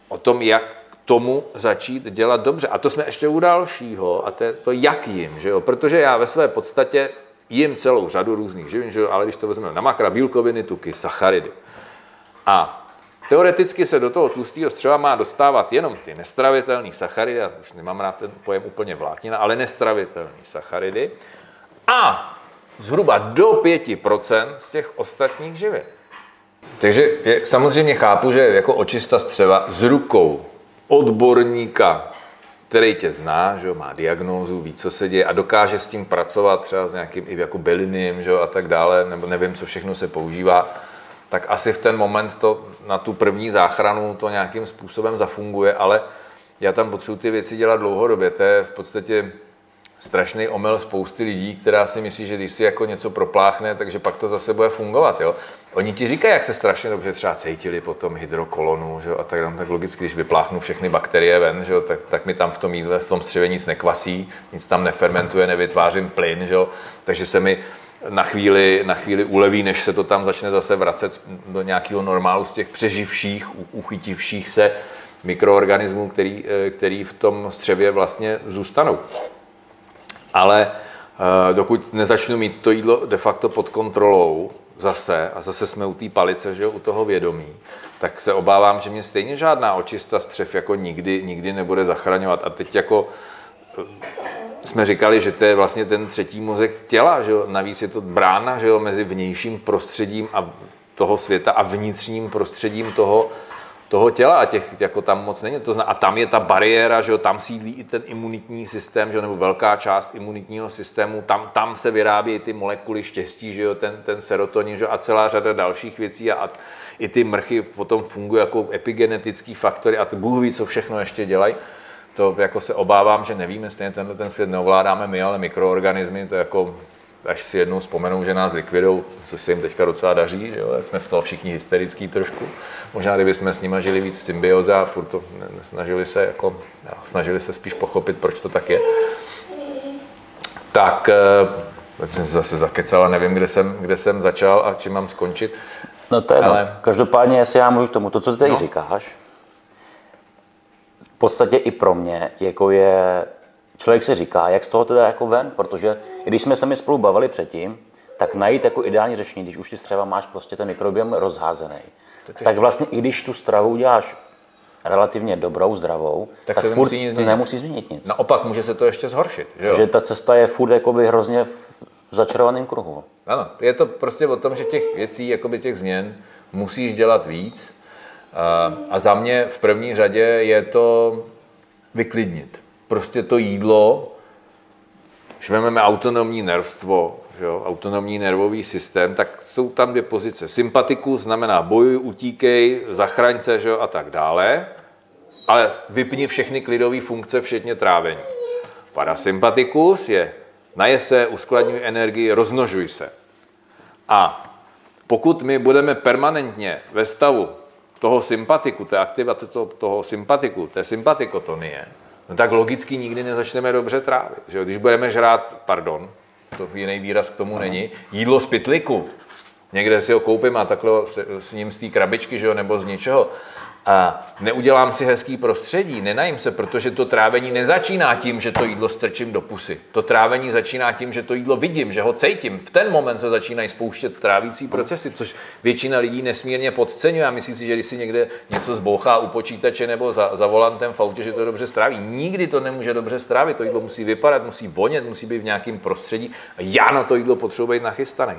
o tom, jak tomu začít dělat dobře. A to jsme ještě u dalšího, a to je to, jak jim, že jo? protože já ve své podstatě jim celou řadu různých živin, že jo? ale když to vezmeme na makra, bílkoviny, tuky, sacharidy. A Teoreticky se do toho tlustého střeva má dostávat jenom ty nestravitelné sacharidy, já už nemám rád ten pojem úplně vláknina, ale nestravitelné sacharidy a zhruba do 5% z těch ostatních živin. Takže je, samozřejmě chápu, že jako očista střeva s rukou odborníka který tě zná, že jo, má diagnózu, ví, co se děje a dokáže s tím pracovat třeba s nějakým i jako bylinným že jo, a tak dále, nebo nevím, co všechno se používá, tak asi v ten moment to na tu první záchranu to nějakým způsobem zafunguje, ale já tam potřebuji ty věci dělat dlouhodobě. To je v podstatě strašný omyl spousty lidí, která si myslí, že když si jako něco propláchne, takže pak to zase bude fungovat. Jo? Oni ti říkají, jak se strašně dobře třeba cítili potom hydrokolonu že jo? a tak, tak logicky, když vypláchnu všechny bakterie ven, že jo? Tak, tak mi tam v tom jídle, v tom střevě nic nekvasí, nic tam nefermentuje, nevytvářím plyn, že jo? takže se mi na chvíli, na chvíli uleví, než se to tam začne zase vracet do nějakého normálu z těch přeživších, uchytivších se mikroorganismů, který, eh, který v tom střevě vlastně zůstanou. Ale eh, dokud nezačnu mít to jídlo de facto pod kontrolou zase, a zase jsme u té palice, že u toho vědomí, tak se obávám, že mě stejně žádná očista střev jako nikdy, nikdy nebude zachraňovat. A teď jako eh, jsme říkali, že to je vlastně ten třetí mozek těla, že jo? navíc je to brána že jo? mezi vnějším prostředím a toho světa a vnitřním prostředím toho, toho těla a těch jako tam moc není. To zna, a tam je ta bariéra, že jo, tam sídlí i ten imunitní systém, že jo, nebo velká část imunitního systému, tam, tam se vyrábí ty molekuly štěstí, že jo, ten, ten serotonin, že jo, a celá řada dalších věcí a, a i ty mrchy potom fungují jako epigenetický faktory a ty Bůh ví, co všechno ještě dělají. To jako se obávám, že nevíme, stejně tenhle ten svět neovládáme my, ale mikroorganismy, to je jako až si jednou vzpomenou, že nás likvidou, což se jim teďka docela daří, že jo? jsme z toho všichni hysterický trošku. Možná, kdyby jsme s nimi žili víc v symbioze a furt to snažili se, jako, snažili se spíš pochopit, proč to tak je. Tak eh, jsem se zase zakecal a nevím, kde jsem, kde jsem začal a čím mám skončit. No to je Ale... no. Každopádně, jestli já můžu k tomu, to, co ty no. říkáš, v podstatě i pro mě, jako je člověk si říká, jak z toho teda jako ven, protože když jsme se mi spolu bavili předtím, tak najít jako ideální řešení, když už ty střeva máš prostě ten mikrobiom rozházený, tak vlastně i když tu stravu uděláš relativně dobrou, zdravou, tak, tak se furt nemusí, nic nemusí změnit nic. Naopak může se to ještě zhoršit. Že, jo? že ta cesta je furt jakoby hrozně v začarovaném kruhu. Ano, je to prostě o tom, že těch věcí, jakoby těch změn, musíš dělat víc. A, za mě v první řadě je to vyklidnit prostě to jídlo, když vezmeme autonomní nervstvo, že jo, autonomní nervový systém, tak jsou tam dvě pozice. Sympatikus znamená bojuj, utíkej, zachraň se že jo, a tak dále, ale vypni všechny klidové funkce, včetně trávení. Parasympatikus je naje se, uskladňuj energii, rozmnožuj se. A pokud my budeme permanentně ve stavu toho sympatiku, té aktivace toho, toho sympatiku, té sympatikotonie, no tak logicky nikdy nezačneme dobře trávit. Že? Když budeme žrát, pardon, to jiný výraz k tomu není, jídlo z pytliku, někde si ho koupím a takhle s ním z té krabičky, že jo, nebo z něčeho, a neudělám si hezký prostředí, nenajím se, protože to trávení nezačíná tím, že to jídlo strčím do pusy. To trávení začíná tím, že to jídlo vidím, že ho cítím. V ten moment se začínají spouštět trávící procesy, což většina lidí nesmírně podceňuje a myslí si, že když si někde něco zbouchá u počítače nebo za, za volantem v autě, že to dobře stráví. Nikdy to nemůže dobře strávit. To jídlo musí vypadat, musí vonět, musí být v nějakém prostředí a já na to jídlo potřebuji být nachystaný.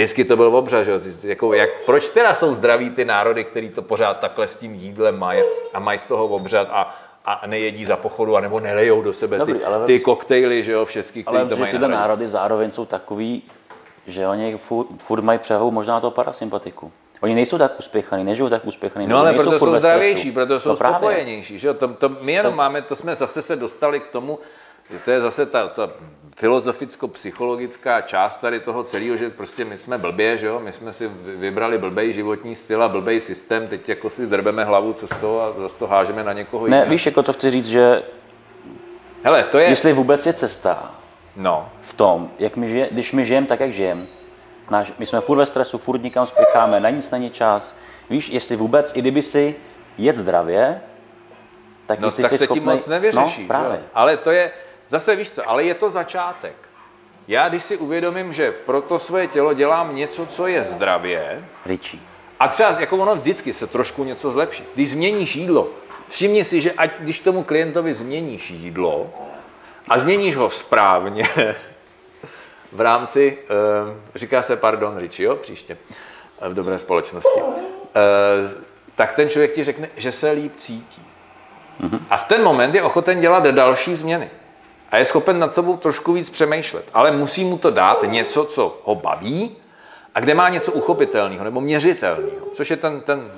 Vždycky to byl obřad, že? Jako, jak, proč teda jsou zdraví ty národy, který to pořád takhle s tím jídlem mají a mají z toho obřad a, a nejedí za pochodu, anebo nelejou do sebe Dobrý, ty, ale ty koktejly, že jo, všechny, které to mají tyhle národy zároveň jsou takový, že oni furt, furt mají převahu možná toho parasympatiku. Oni nejsou tak uspěchaní, nežijou tak uspěchaní. No ale proto jsou zdravější, proto jsou no, spokojenější. Že? To, to, my jenom to... máme, to jsme zase se dostali k tomu, to je zase ta, ta filozoficko-psychologická část tady toho celého, že prostě my jsme blbě, že jo? my jsme si vybrali blbej životní styl a blbej systém, teď jako si drbeme hlavu, co z toho a zase to hážeme na někoho jiného. Ne, víš, jako to chci říct, že Hele, to je... jestli vůbec je cesta no. v tom, jak my žije, když my žijeme tak, jak žijeme, náš, my jsme furt ve stresu, furt nikam spěcháme, na nic není čas, víš, jestli vůbec, i kdyby si jet zdravě, tak, no, tak se schopný... tím moc nevyřeší. No, právě. Ale to je, Zase víš co, ale je to začátek. Já když si uvědomím, že pro to svoje tělo dělám něco, co je zdravě, Ričí. a třeba jako ono vždycky se trošku něco zlepší. Když změníš jídlo, všimni si, že ať když tomu klientovi změníš jídlo a změníš ho správně, v rámci, eh, říká se pardon, Riči, jo, příště, eh, v dobré společnosti, eh, tak ten člověk ti řekne, že se líp cítí. A v ten moment je ochoten dělat další změny. A je schopen nad sebou trošku víc přemýšlet. Ale musí mu to dát něco, co ho baví a kde má něco uchopitelného nebo měřitelného, což je ten, ten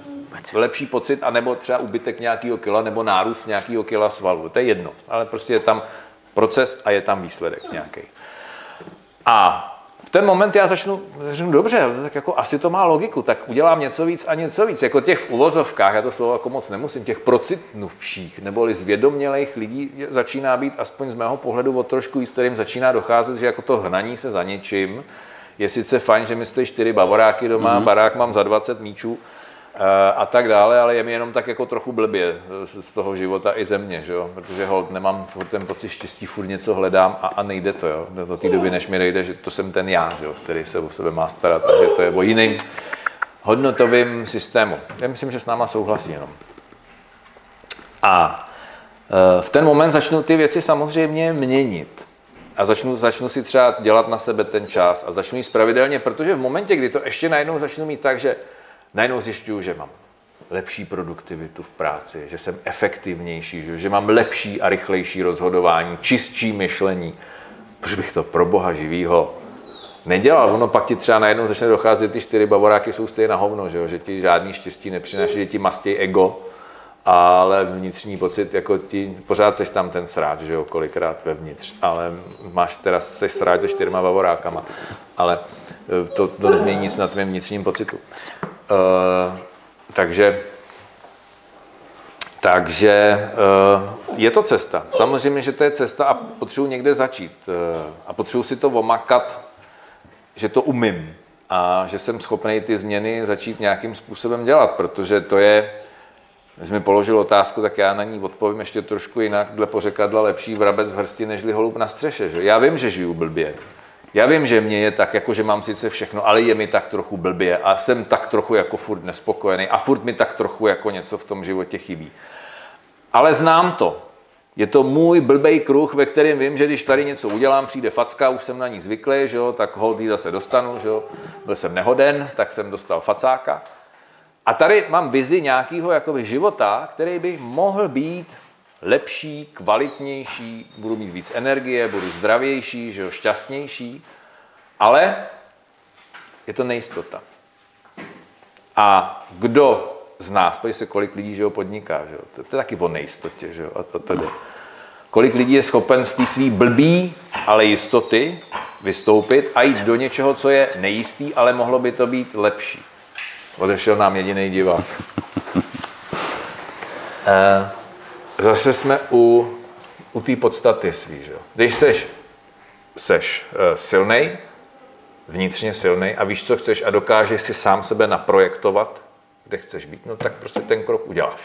lepší pocit, anebo třeba ubytek nějakého kila nebo nárůst nějakého kila svalu. To je jedno, ale prostě je tam proces a je tam výsledek nějaký. A v ten moment já začnu, řeknu, dobře, tak jako asi to má logiku, tak udělám něco víc a něco víc. Jako těch v uvozovkách, já to slovo jako moc nemusím, těch procitnuvších neboli zvědomělých lidí začíná být, aspoň z mého pohledu, o trošku víc, kterým začíná docházet, že jako to hnaní se za něčím, je sice fajn, že mi stojí čtyři bavoráky doma, mm-hmm. barák mám za 20 míčů, a tak dále, ale je mi jenom tak jako trochu blbě z toho života i země, že jo? protože hold, nemám furt ten pocit štěstí, furt něco hledám a, a nejde to, jo? do té doby, než mi nejde, že to jsem ten já, že jo? který se o sebe má starat, takže to je o jiným hodnotovým systému. Já myslím, že s náma souhlasí jenom. A eh, v ten moment začnu ty věci samozřejmě měnit. A začnu, začnu si třeba dělat na sebe ten čas a začnu jít pravidelně, protože v momentě, kdy to ještě najednou začnu mít tak, že najednou zjišťuju, že mám lepší produktivitu v práci, že jsem efektivnější, že, mám lepší a rychlejší rozhodování, čistší myšlení. Proč bych to pro boha živýho nedělal? Ono pak ti třeba najednou začne docházet, ty čtyři bavoráky jsou stejně na hovno, že, jo? že ti žádný štěstí nepřináší, že ti mastěj ego, ale vnitřní pocit, jako ti, pořád seš tam ten sráč, že jo, kolikrát vevnitř, ale máš teda, seš sráč se čtyřma bavorákama, ale e, to, to nezmění nic na tvém vnitřním pocitu. Uh, takže takže uh, je to cesta. Samozřejmě, že to je cesta a potřebuji někde začít. Uh, a potřebuji si to omakat, že to umím a že jsem schopný ty změny začít nějakým způsobem dělat, protože to je, když mi položil otázku, tak já na ní odpovím ještě trošku jinak, dle pořekadla lepší vrabec v hrsti, nežli holub na střeše. Že? Já vím, že žiju blbě, já vím, že mě je tak, jako že mám sice všechno, ale je mi tak trochu blbě a jsem tak trochu jako furt nespokojený a furt mi tak trochu jako něco v tom životě chybí. Ale znám to. Je to můj blbej kruh, ve kterém vím, že když tady něco udělám, přijde facka, už jsem na ní zvyklý, že jo, tak hold zase dostanu, že jo. byl jsem nehoden, tak jsem dostal facáka. A tady mám vizi nějakého jakoby života, který by mohl být lepší, kvalitnější, budu mít víc energie, budu zdravější, že jo, šťastnější, ale je to nejistota. A kdo z nás, pojď se, kolik lidí že jo, podniká, že jo? To, to je taky o nejistotě, že jo? A to, to. Kolik lidí je schopen z té svý blbý, ale jistoty vystoupit a jít do něčeho, co je nejistý, ale mohlo by to být lepší. Odešel nám jediný divák. Uh, zase jsme u, u té podstaty svý. Že? Když seš, seš uh, silnej, vnitřně silný a víš, co chceš a dokážeš si sám sebe naprojektovat, kde chceš být, no tak prostě ten krok uděláš.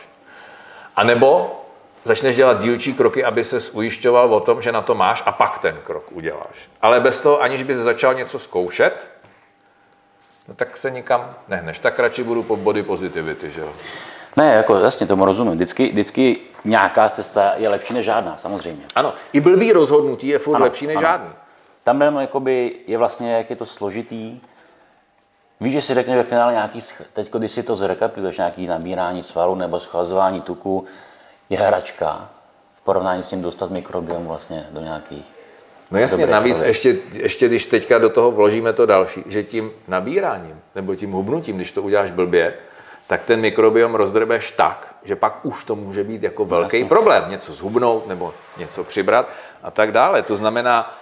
A nebo začneš dělat dílčí kroky, aby se ujišťoval o tom, že na to máš a pak ten krok uděláš. Ale bez toho, aniž bys začal něco zkoušet, no tak se nikam nehneš. Tak radši budu po body positivity, že jo? Ne, jako jasně, tomu rozumím. Vždycky, vždycky nějaká cesta je lepší než žádná, samozřejmě. Ano, i blbý rozhodnutí je furt ano, lepší než ano. žádný. Tam jenom jakoby je vlastně, jak je to složitý. Víš, že si řekne ve finále nějaký, teď když si to zrekapituluješ, nějaký nabírání svalu nebo schlazování tuku, je hračka v porovnání s tím dostat mikrobiom vlastně do nějakých No jasně, navíc ještě, ještě když teďka do toho vložíme to další, že tím nabíráním nebo tím hubnutím, když to uděláš blbě, tak ten mikrobiom rozdrbeš tak, že pak už to může být jako velký Jasně. problém. Něco zhubnout nebo něco přibrat a tak dále. To znamená,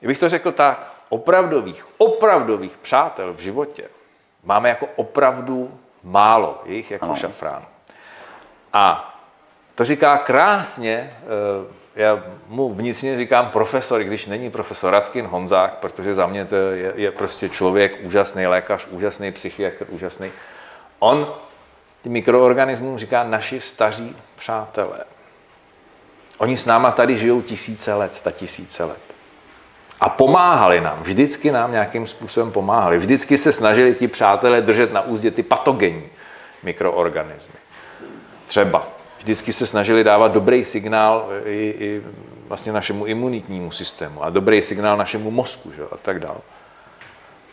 kdybych to řekl tak, opravdových, opravdových přátel v životě máme jako opravdu málo, jich jako ano. šafrán. A to říká krásně, eh, já mu vnitřně říkám profesor, když není profesor Radkin Honzák, protože za mě to je, je prostě člověk, úžasný lékař, úžasný psychiatr, úžasný On ty mikroorganismům říká naši staří přátelé. Oni s náma tady žijou tisíce let, sta tisíce let. A pomáhali nám, vždycky nám nějakým způsobem pomáhali. Vždycky se snažili ti přátelé držet na úzdě ty patogenní mikroorganismy. Třeba. Vždycky se snažili dávat dobrý signál i, i vlastně našemu imunitnímu systému a dobrý signál našemu mozku že? a tak dále.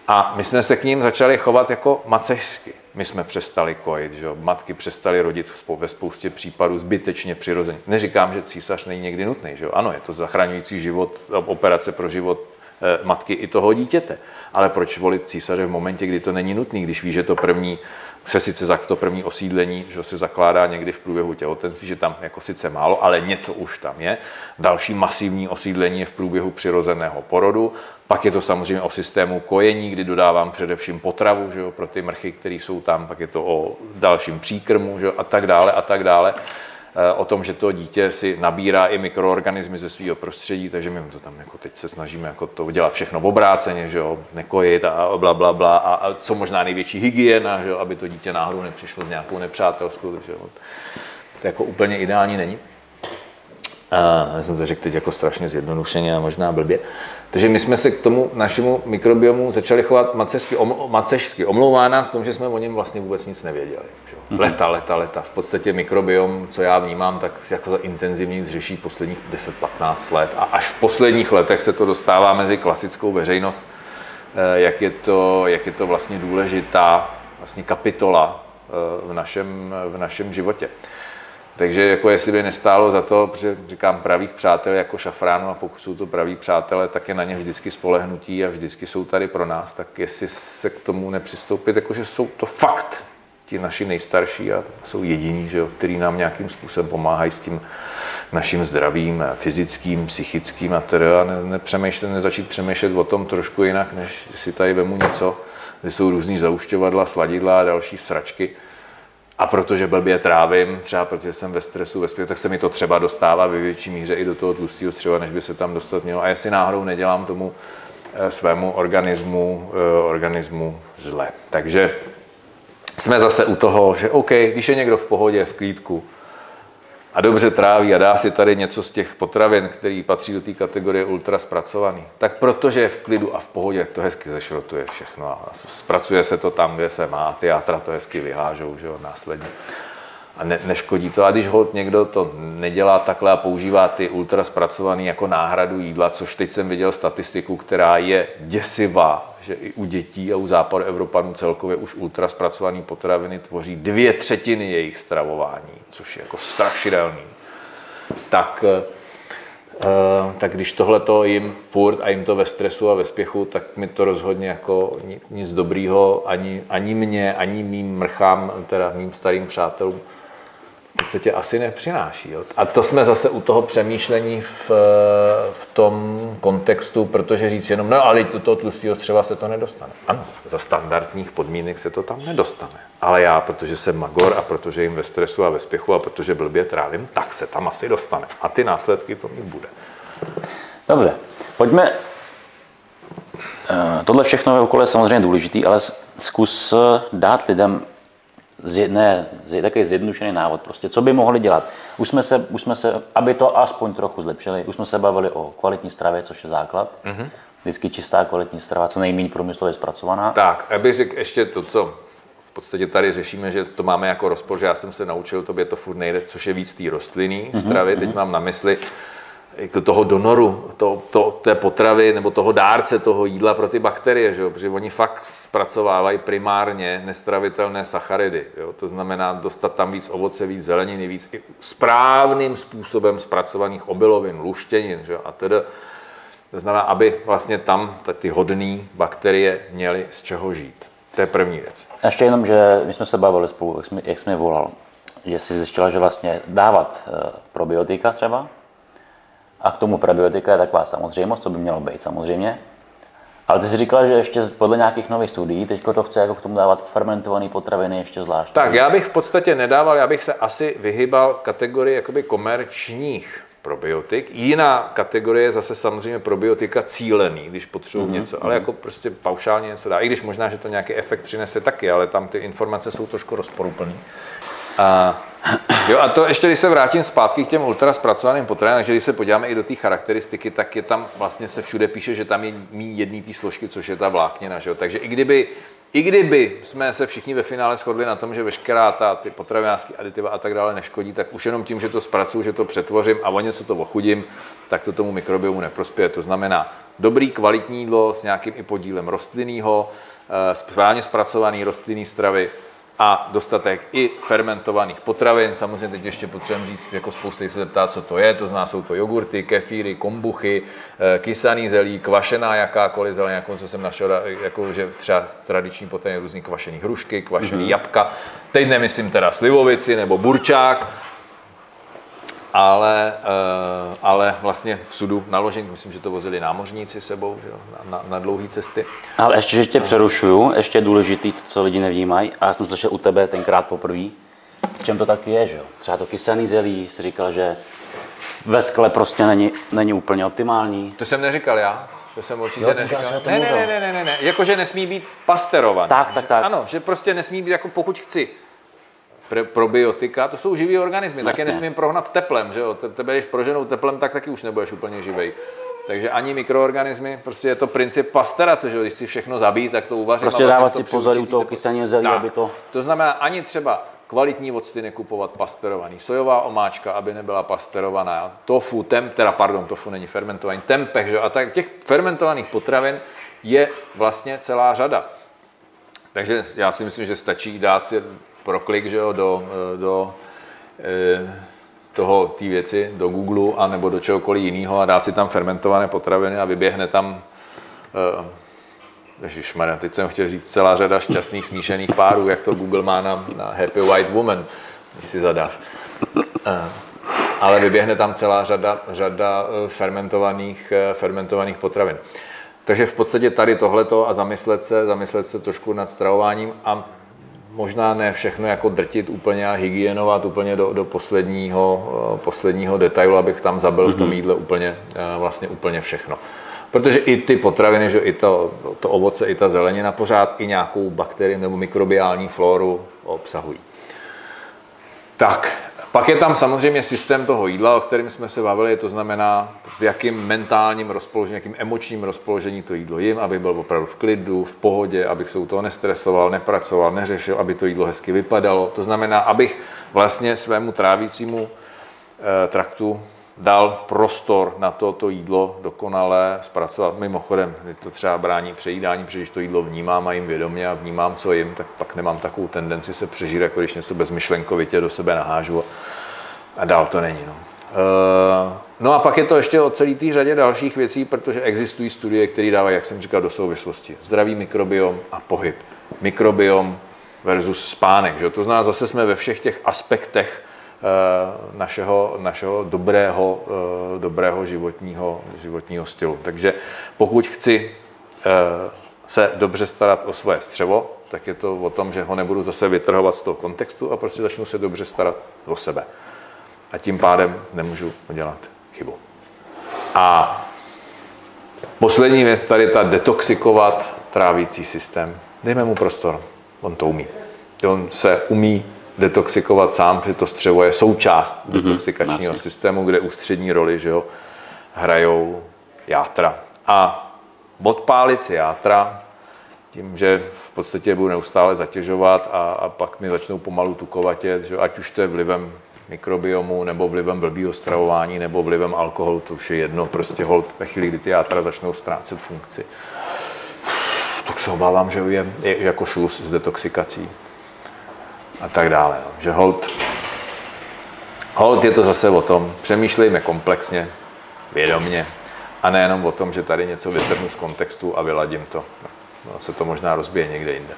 A my jsme se k ním začali chovat jako macešsky my jsme přestali kojit, že jo? matky přestaly rodit ve spoustě případů zbytečně přirozeně. Neříkám, že císař není někdy nutný, že jo? ano, je to zachraňující život, operace pro život matky i toho dítěte. Ale proč volit císaře v momentě, kdy to není nutný, když ví, že to první se sice za to první osídlení, že se zakládá někdy v průběhu těhotenství, že tam jako sice málo, ale něco už tam je. Další masivní osídlení je v průběhu přirozeného porodu. Pak je to samozřejmě o systému kojení, kdy dodávám především potravu že jo, pro ty mrchy, které jsou tam, pak je to o dalším příkrmu že jo, a tak dále a tak dále. Eh, o tom, že to dítě si nabírá i mikroorganismy ze svého prostředí, takže my to tam jako teď se snažíme jako to udělat všechno v obráceně, že jo, nekojit a bla, bla, bla a, a co možná největší hygiena, že jo, aby to dítě náhodou nepřišlo s nějakou nepřátelskou, že jo. To jako úplně ideální není. A já jsem to řekl teď jako strašně zjednodušeně a možná blbě. Takže my jsme se k tomu našemu mikrobiomu začali chovat macežsky, om, macežsky. Omlouvá nás tom, že jsme o něm vlastně vůbec nic nevěděli. Že? Mm-hmm. Leta, leta, leta. V podstatě mikrobiom, co já vnímám, tak jako za intenzivní řeší posledních 10-15 let. A až v posledních letech se to dostává mezi klasickou veřejnost, eh, jak je to, jak je to vlastně důležitá vlastně kapitola eh, v našem, v našem životě. Takže jako jestli by nestálo za to, protože říkám pravých přátel jako šafránu a pokud jsou to praví přátelé, tak je na ně vždycky spolehnutí a vždycky jsou tady pro nás, tak jestli se k tomu nepřistoupit, jakože jsou to fakt ti naši nejstarší a jsou jediní, že jo, který nám nějakým způsobem pomáhají s tím naším zdravím, fyzickým, psychickým a teda ne, nepřemýšlet, nezačít přemýšlet o tom trošku jinak, než si tady vemu něco, kde jsou různý zaušťovadla, sladidla a další sračky, a protože blbě trávím, třeba protože jsem ve stresu, ve spěchu, tak se mi to třeba dostává ve větší míře i do toho tlustého střeva, než by se tam dostat mělo. A jestli náhodou nedělám tomu eh, svému organismu, eh, organismu zle. Takže jsme zase u toho, že OK, když je někdo v pohodě, v klídku, a dobře tráví a dá si tady něco z těch potravin, který patří do té kategorie ultra zpracovaný, tak protože je v klidu a v pohodě, to hezky zešrotuje všechno a zpracuje se to tam, kde se má, ty játra to hezky vyhážou, že jo, následně a ne, neškodí to. A když hod někdo to nedělá takhle a používá ty ultra zpracovaný jako náhradu jídla, což teď jsem viděl statistiku, která je děsivá, že i u dětí a u západu Evropanů celkově už ultra zpracované potraviny tvoří dvě třetiny jejich stravování, což je jako strašidelný. Tak, eh, tak když tohle to jim furt a jim to ve stresu a ve spěchu, tak mi to rozhodně jako nic dobrýho ani, ani mě, ani mým mrchám, teda mým starým přátelům podstatě asi nepřináší. Jo. A to jsme zase u toho přemýšlení v, v tom kontextu, protože říct jenom, no ale do toho tlustého střeva se to nedostane. Ano, za standardních podmínek se to tam nedostane. Ale já, protože jsem magor a protože jim ve stresu a ve spěchu a protože blbě trávím, tak se tam asi dostane. A ty následky to mít bude. Dobře, pojďme. Eh, tohle všechno je okolo samozřejmě důležitý, ale zkus dát lidem ne, takový zjednodušený návod, prostě, co by mohli dělat. Už jsme, se, už jsme se, aby to aspoň trochu zlepšili, už jsme se bavili o kvalitní stravě, což je základ. Mm-hmm. Vždycky čistá kvalitní strava, co nejméně průmyslově zpracovaná. Tak, já bych řekl ještě to, co v podstatě tady řešíme, že to máme jako rozpor, že já jsem se naučil, tobě to furt nejde, což je víc té rostlinné mm-hmm. stravy. Teď mhm. mám na mysli toho donoru, to, to, té potravy nebo toho dárce toho jídla pro ty bakterie, že jo? protože oni fakt zpracovávají primárně nestravitelné sacharidy. Jo? To znamená dostat tam víc ovoce, víc zeleniny, víc i správným způsobem zpracovaných obilovin, luštěnin že jo? a tedy. To znamená, aby vlastně tam ty hodné bakterie měly z čeho žít. To je první věc. Ještě jenom, že my jsme se bavili spolu, jak jsme, jak jsme volal, že si zjistila, že vlastně dávat eh, probiotika třeba, a k tomu prebiotika je taková samozřejmost, co by mělo být samozřejmě. Ale ty jsi říkala, že ještě podle nějakých nových studií teď to chce jako k tomu dávat fermentované potraviny ještě zvlášť. Tak já bych v podstatě nedával, já bych se asi vyhybal kategorii jakoby komerčních probiotik. Jiná kategorie je zase samozřejmě probiotika cílený, když potřebuji mm-hmm. něco, ale jako prostě paušálně něco dá. I když možná, že to nějaký efekt přinese taky, ale tam ty informace jsou trošku rozporuplné. A, jo, a to ještě, když se vrátím zpátky k těm ultra zpracovaným potravinám, takže když se podíváme i do té charakteristiky, tak je tam vlastně se všude píše, že tam je mý jedný té složky, což je ta vláknina. Že jo? Takže i kdyby, i kdyby jsme se všichni ve finále shodli na tom, že veškerá ta ty potravinářské aditiva a tak dále neškodí, tak už jenom tím, že to zpracuju, že to přetvořím a o něco to ochudím, tak to tomu mikrobiomu neprospěje. To znamená dobrý kvalitní jídlo s nějakým i podílem rostlinného, eh, správně zpracovaný rostlinný stravy, a dostatek i fermentovaných potravin. Samozřejmě teď ještě potřebujeme říct, jako spousta se zeptá, co to je. To zná, jsou to jogurty, kefíry, kombuchy, eh, kysaný zelí, kvašená jakákoliv zeleň, jako co jsem našel, jako že třeba tradiční potraviny, různý kvašený hrušky, kvašený mm-hmm. jabka. Teď nemyslím teda slivovici nebo burčák, ale, uh, ale vlastně v sudu naložen, myslím, že to vozili námořníci sebou že jo, na, na, na dlouhé cesty. Ale ještě, že tě přerušuju, ještě je důležitý, co lidi nevnímají, a já jsem slyšel u tebe tenkrát poprvé, v čem to taky je, že jo? Třeba to kysaný zelí, jsi říkal, že ve skle prostě není, není úplně optimální. To jsem neříkal já. To jsem určitě Jo, neříkal. Ne, ne, ne, ne, ne, ne, jakože nesmí být pasterovaný. Tak, tak, Že- tak. Ano, že prostě nesmí být jako pokud chci. Probiotika, to jsou živý organismy, taky Jasně. nesmím prohnat teplem, že jo? Te- Tebe, když proženou teplem, tak taky už nebudeš úplně živej. Takže ani mikroorganismy, prostě je to princip pasterace, že jo? Když si všechno zabít, tak to uvařím. Prostě dávat si pozor u toho kysaného zelí, Tak. aby to- To znamená ani třeba kvalitní octy nekupovat pasterovaný. Sojová omáčka, aby nebyla pasterovaná. Tofu, tem, teda pardon, tofu není fermentovaný, tempeh, že? jo? a tak těch fermentovaných potravin je vlastně celá řada. Takže já si myslím, že stačí dát si proklik že jo, do, eh, do eh, toho té věci, do Google a nebo do čehokoliv jiného a dát si tam fermentované potraviny a vyběhne tam Ježišmarja, teď jsem chtěl říct celá řada šťastných smíšených párů, jak to Google má na, na Happy White Woman, když si zadáš. Eh, Ale vyběhne tam celá řada, řada eh, fermentovaných, eh, fermentovaných potravin. Takže v podstatě tady tohleto a zamyslet se, zamyslet se trošku nad stravováním a možná ne všechno jako drtit úplně a hygienovat úplně do, do posledního, eh, posledního detailu, abych tam zabil v tom jídle úplně, eh, vlastně úplně všechno. Protože i ty potraviny, že i to, to ovoce, i ta zelenina pořád i nějakou bakterii nebo mikrobiální flóru obsahují. Tak, pak je tam samozřejmě systém toho jídla, o kterém jsme se bavili, to znamená, v jakým mentálním rozpoložení, jakým emočním rozpoložení to jídlo jim, abych byl opravdu v klidu, v pohodě, abych se u toho nestresoval, nepracoval, neřešil, aby to jídlo hezky vypadalo. To znamená, abych vlastně svému trávícímu eh, traktu dal prostor na to, to jídlo dokonale zpracovat. Mimochodem, mě to třeba brání přejídání, protože když to jídlo vnímám a jim vědomě a vnímám, co jim, tak pak nemám takovou tendenci se přežít, jako když něco bezmyšlenkovitě do sebe nahážu a dál to není. No. Eh, No a pak je to ještě o celé té řadě dalších věcí, protože existují studie, které dávají, jak jsem říkal, do souvislosti. Zdravý mikrobiom a pohyb. Mikrobiom versus spánek. Že? To znamená, zase jsme ve všech těch aspektech našeho, našeho dobrého, eh, dobrého životního, životního stylu. Takže pokud chci eh, se dobře starat o svoje střevo, tak je to o tom, že ho nebudu zase vytrhovat z toho kontextu a prostě začnu se dobře starat o sebe. A tím pádem nemůžu udělat chybu. A poslední věc, tady ta detoxikovat trávící systém. Dejme mu prostor, on to umí. On se umí detoxikovat sám, protože to střevo je součást detoxikačního jasně. systému, kde ústřední roli že jo, hrajou játra. A odpálit si játra, tím, že v podstatě budu neustále zatěžovat a, a pak mi začnou pomalu tukovatět, že ať už to je vlivem mikrobiomu, nebo vlivem blbýho stravování, nebo vlivem alkoholu, to už je jedno, prostě hold ve chvíli, kdy ty játra začnou ztrácet funkci. Tak se obávám, že je, je jako šluz s detoxikací a tak dále. No. Že hold, hold je to zase o tom, přemýšlejme komplexně, vědomně a nejenom o tom, že tady něco vytrhnu z kontextu a vyladím to. No, se to možná rozbije někde jinde.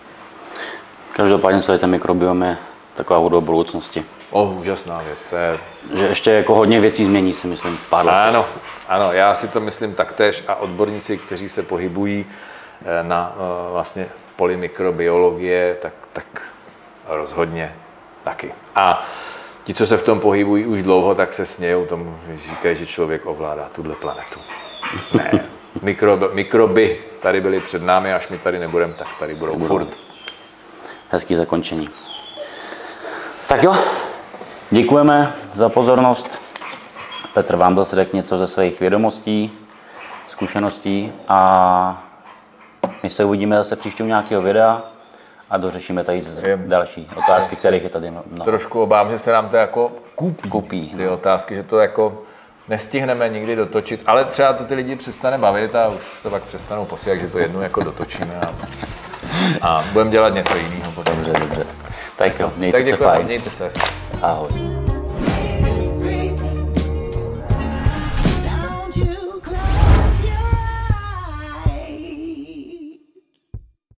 Každopádně celý ten mikrobiom je taková voda budoucnosti. O, úžasná věc, to je Že ještě jako hodně věcí změní, si myslím, pár let. Ano, ano, já si to myslím taktéž a odborníci, kteří se pohybují eh, na eh, vlastně poli mikrobiologie, tak, tak rozhodně taky. A ti, co se v tom pohybují už dlouho, tak se smějou tomu, když říkají, že člověk ovládá tuhle planetu. Ne, mikroby, mikroby tady byly před námi, až my tady nebudeme, tak tady budou furt. Hezký zakončení. Tak jo, děkujeme za pozornost. Petr vám zase řekl něco ze svých vědomostí, zkušeností a my se uvidíme zase příště u nějakého videa a dořešíme tady z- další otázky, kterých je tady mnoho. Trošku obávám, že se nám to jako kupí. Kupí, ty otázky, že to jako nestihneme nikdy dotočit, ale třeba to ty lidi přestane bavit a už to pak přestanou posílat, že to jednou jako dotočíme a, a budeme dělat něco jiného potom. Dobře, dobře. Tak jo, mějte Tak se děkujeme, fajn. mějte se. Ahoj.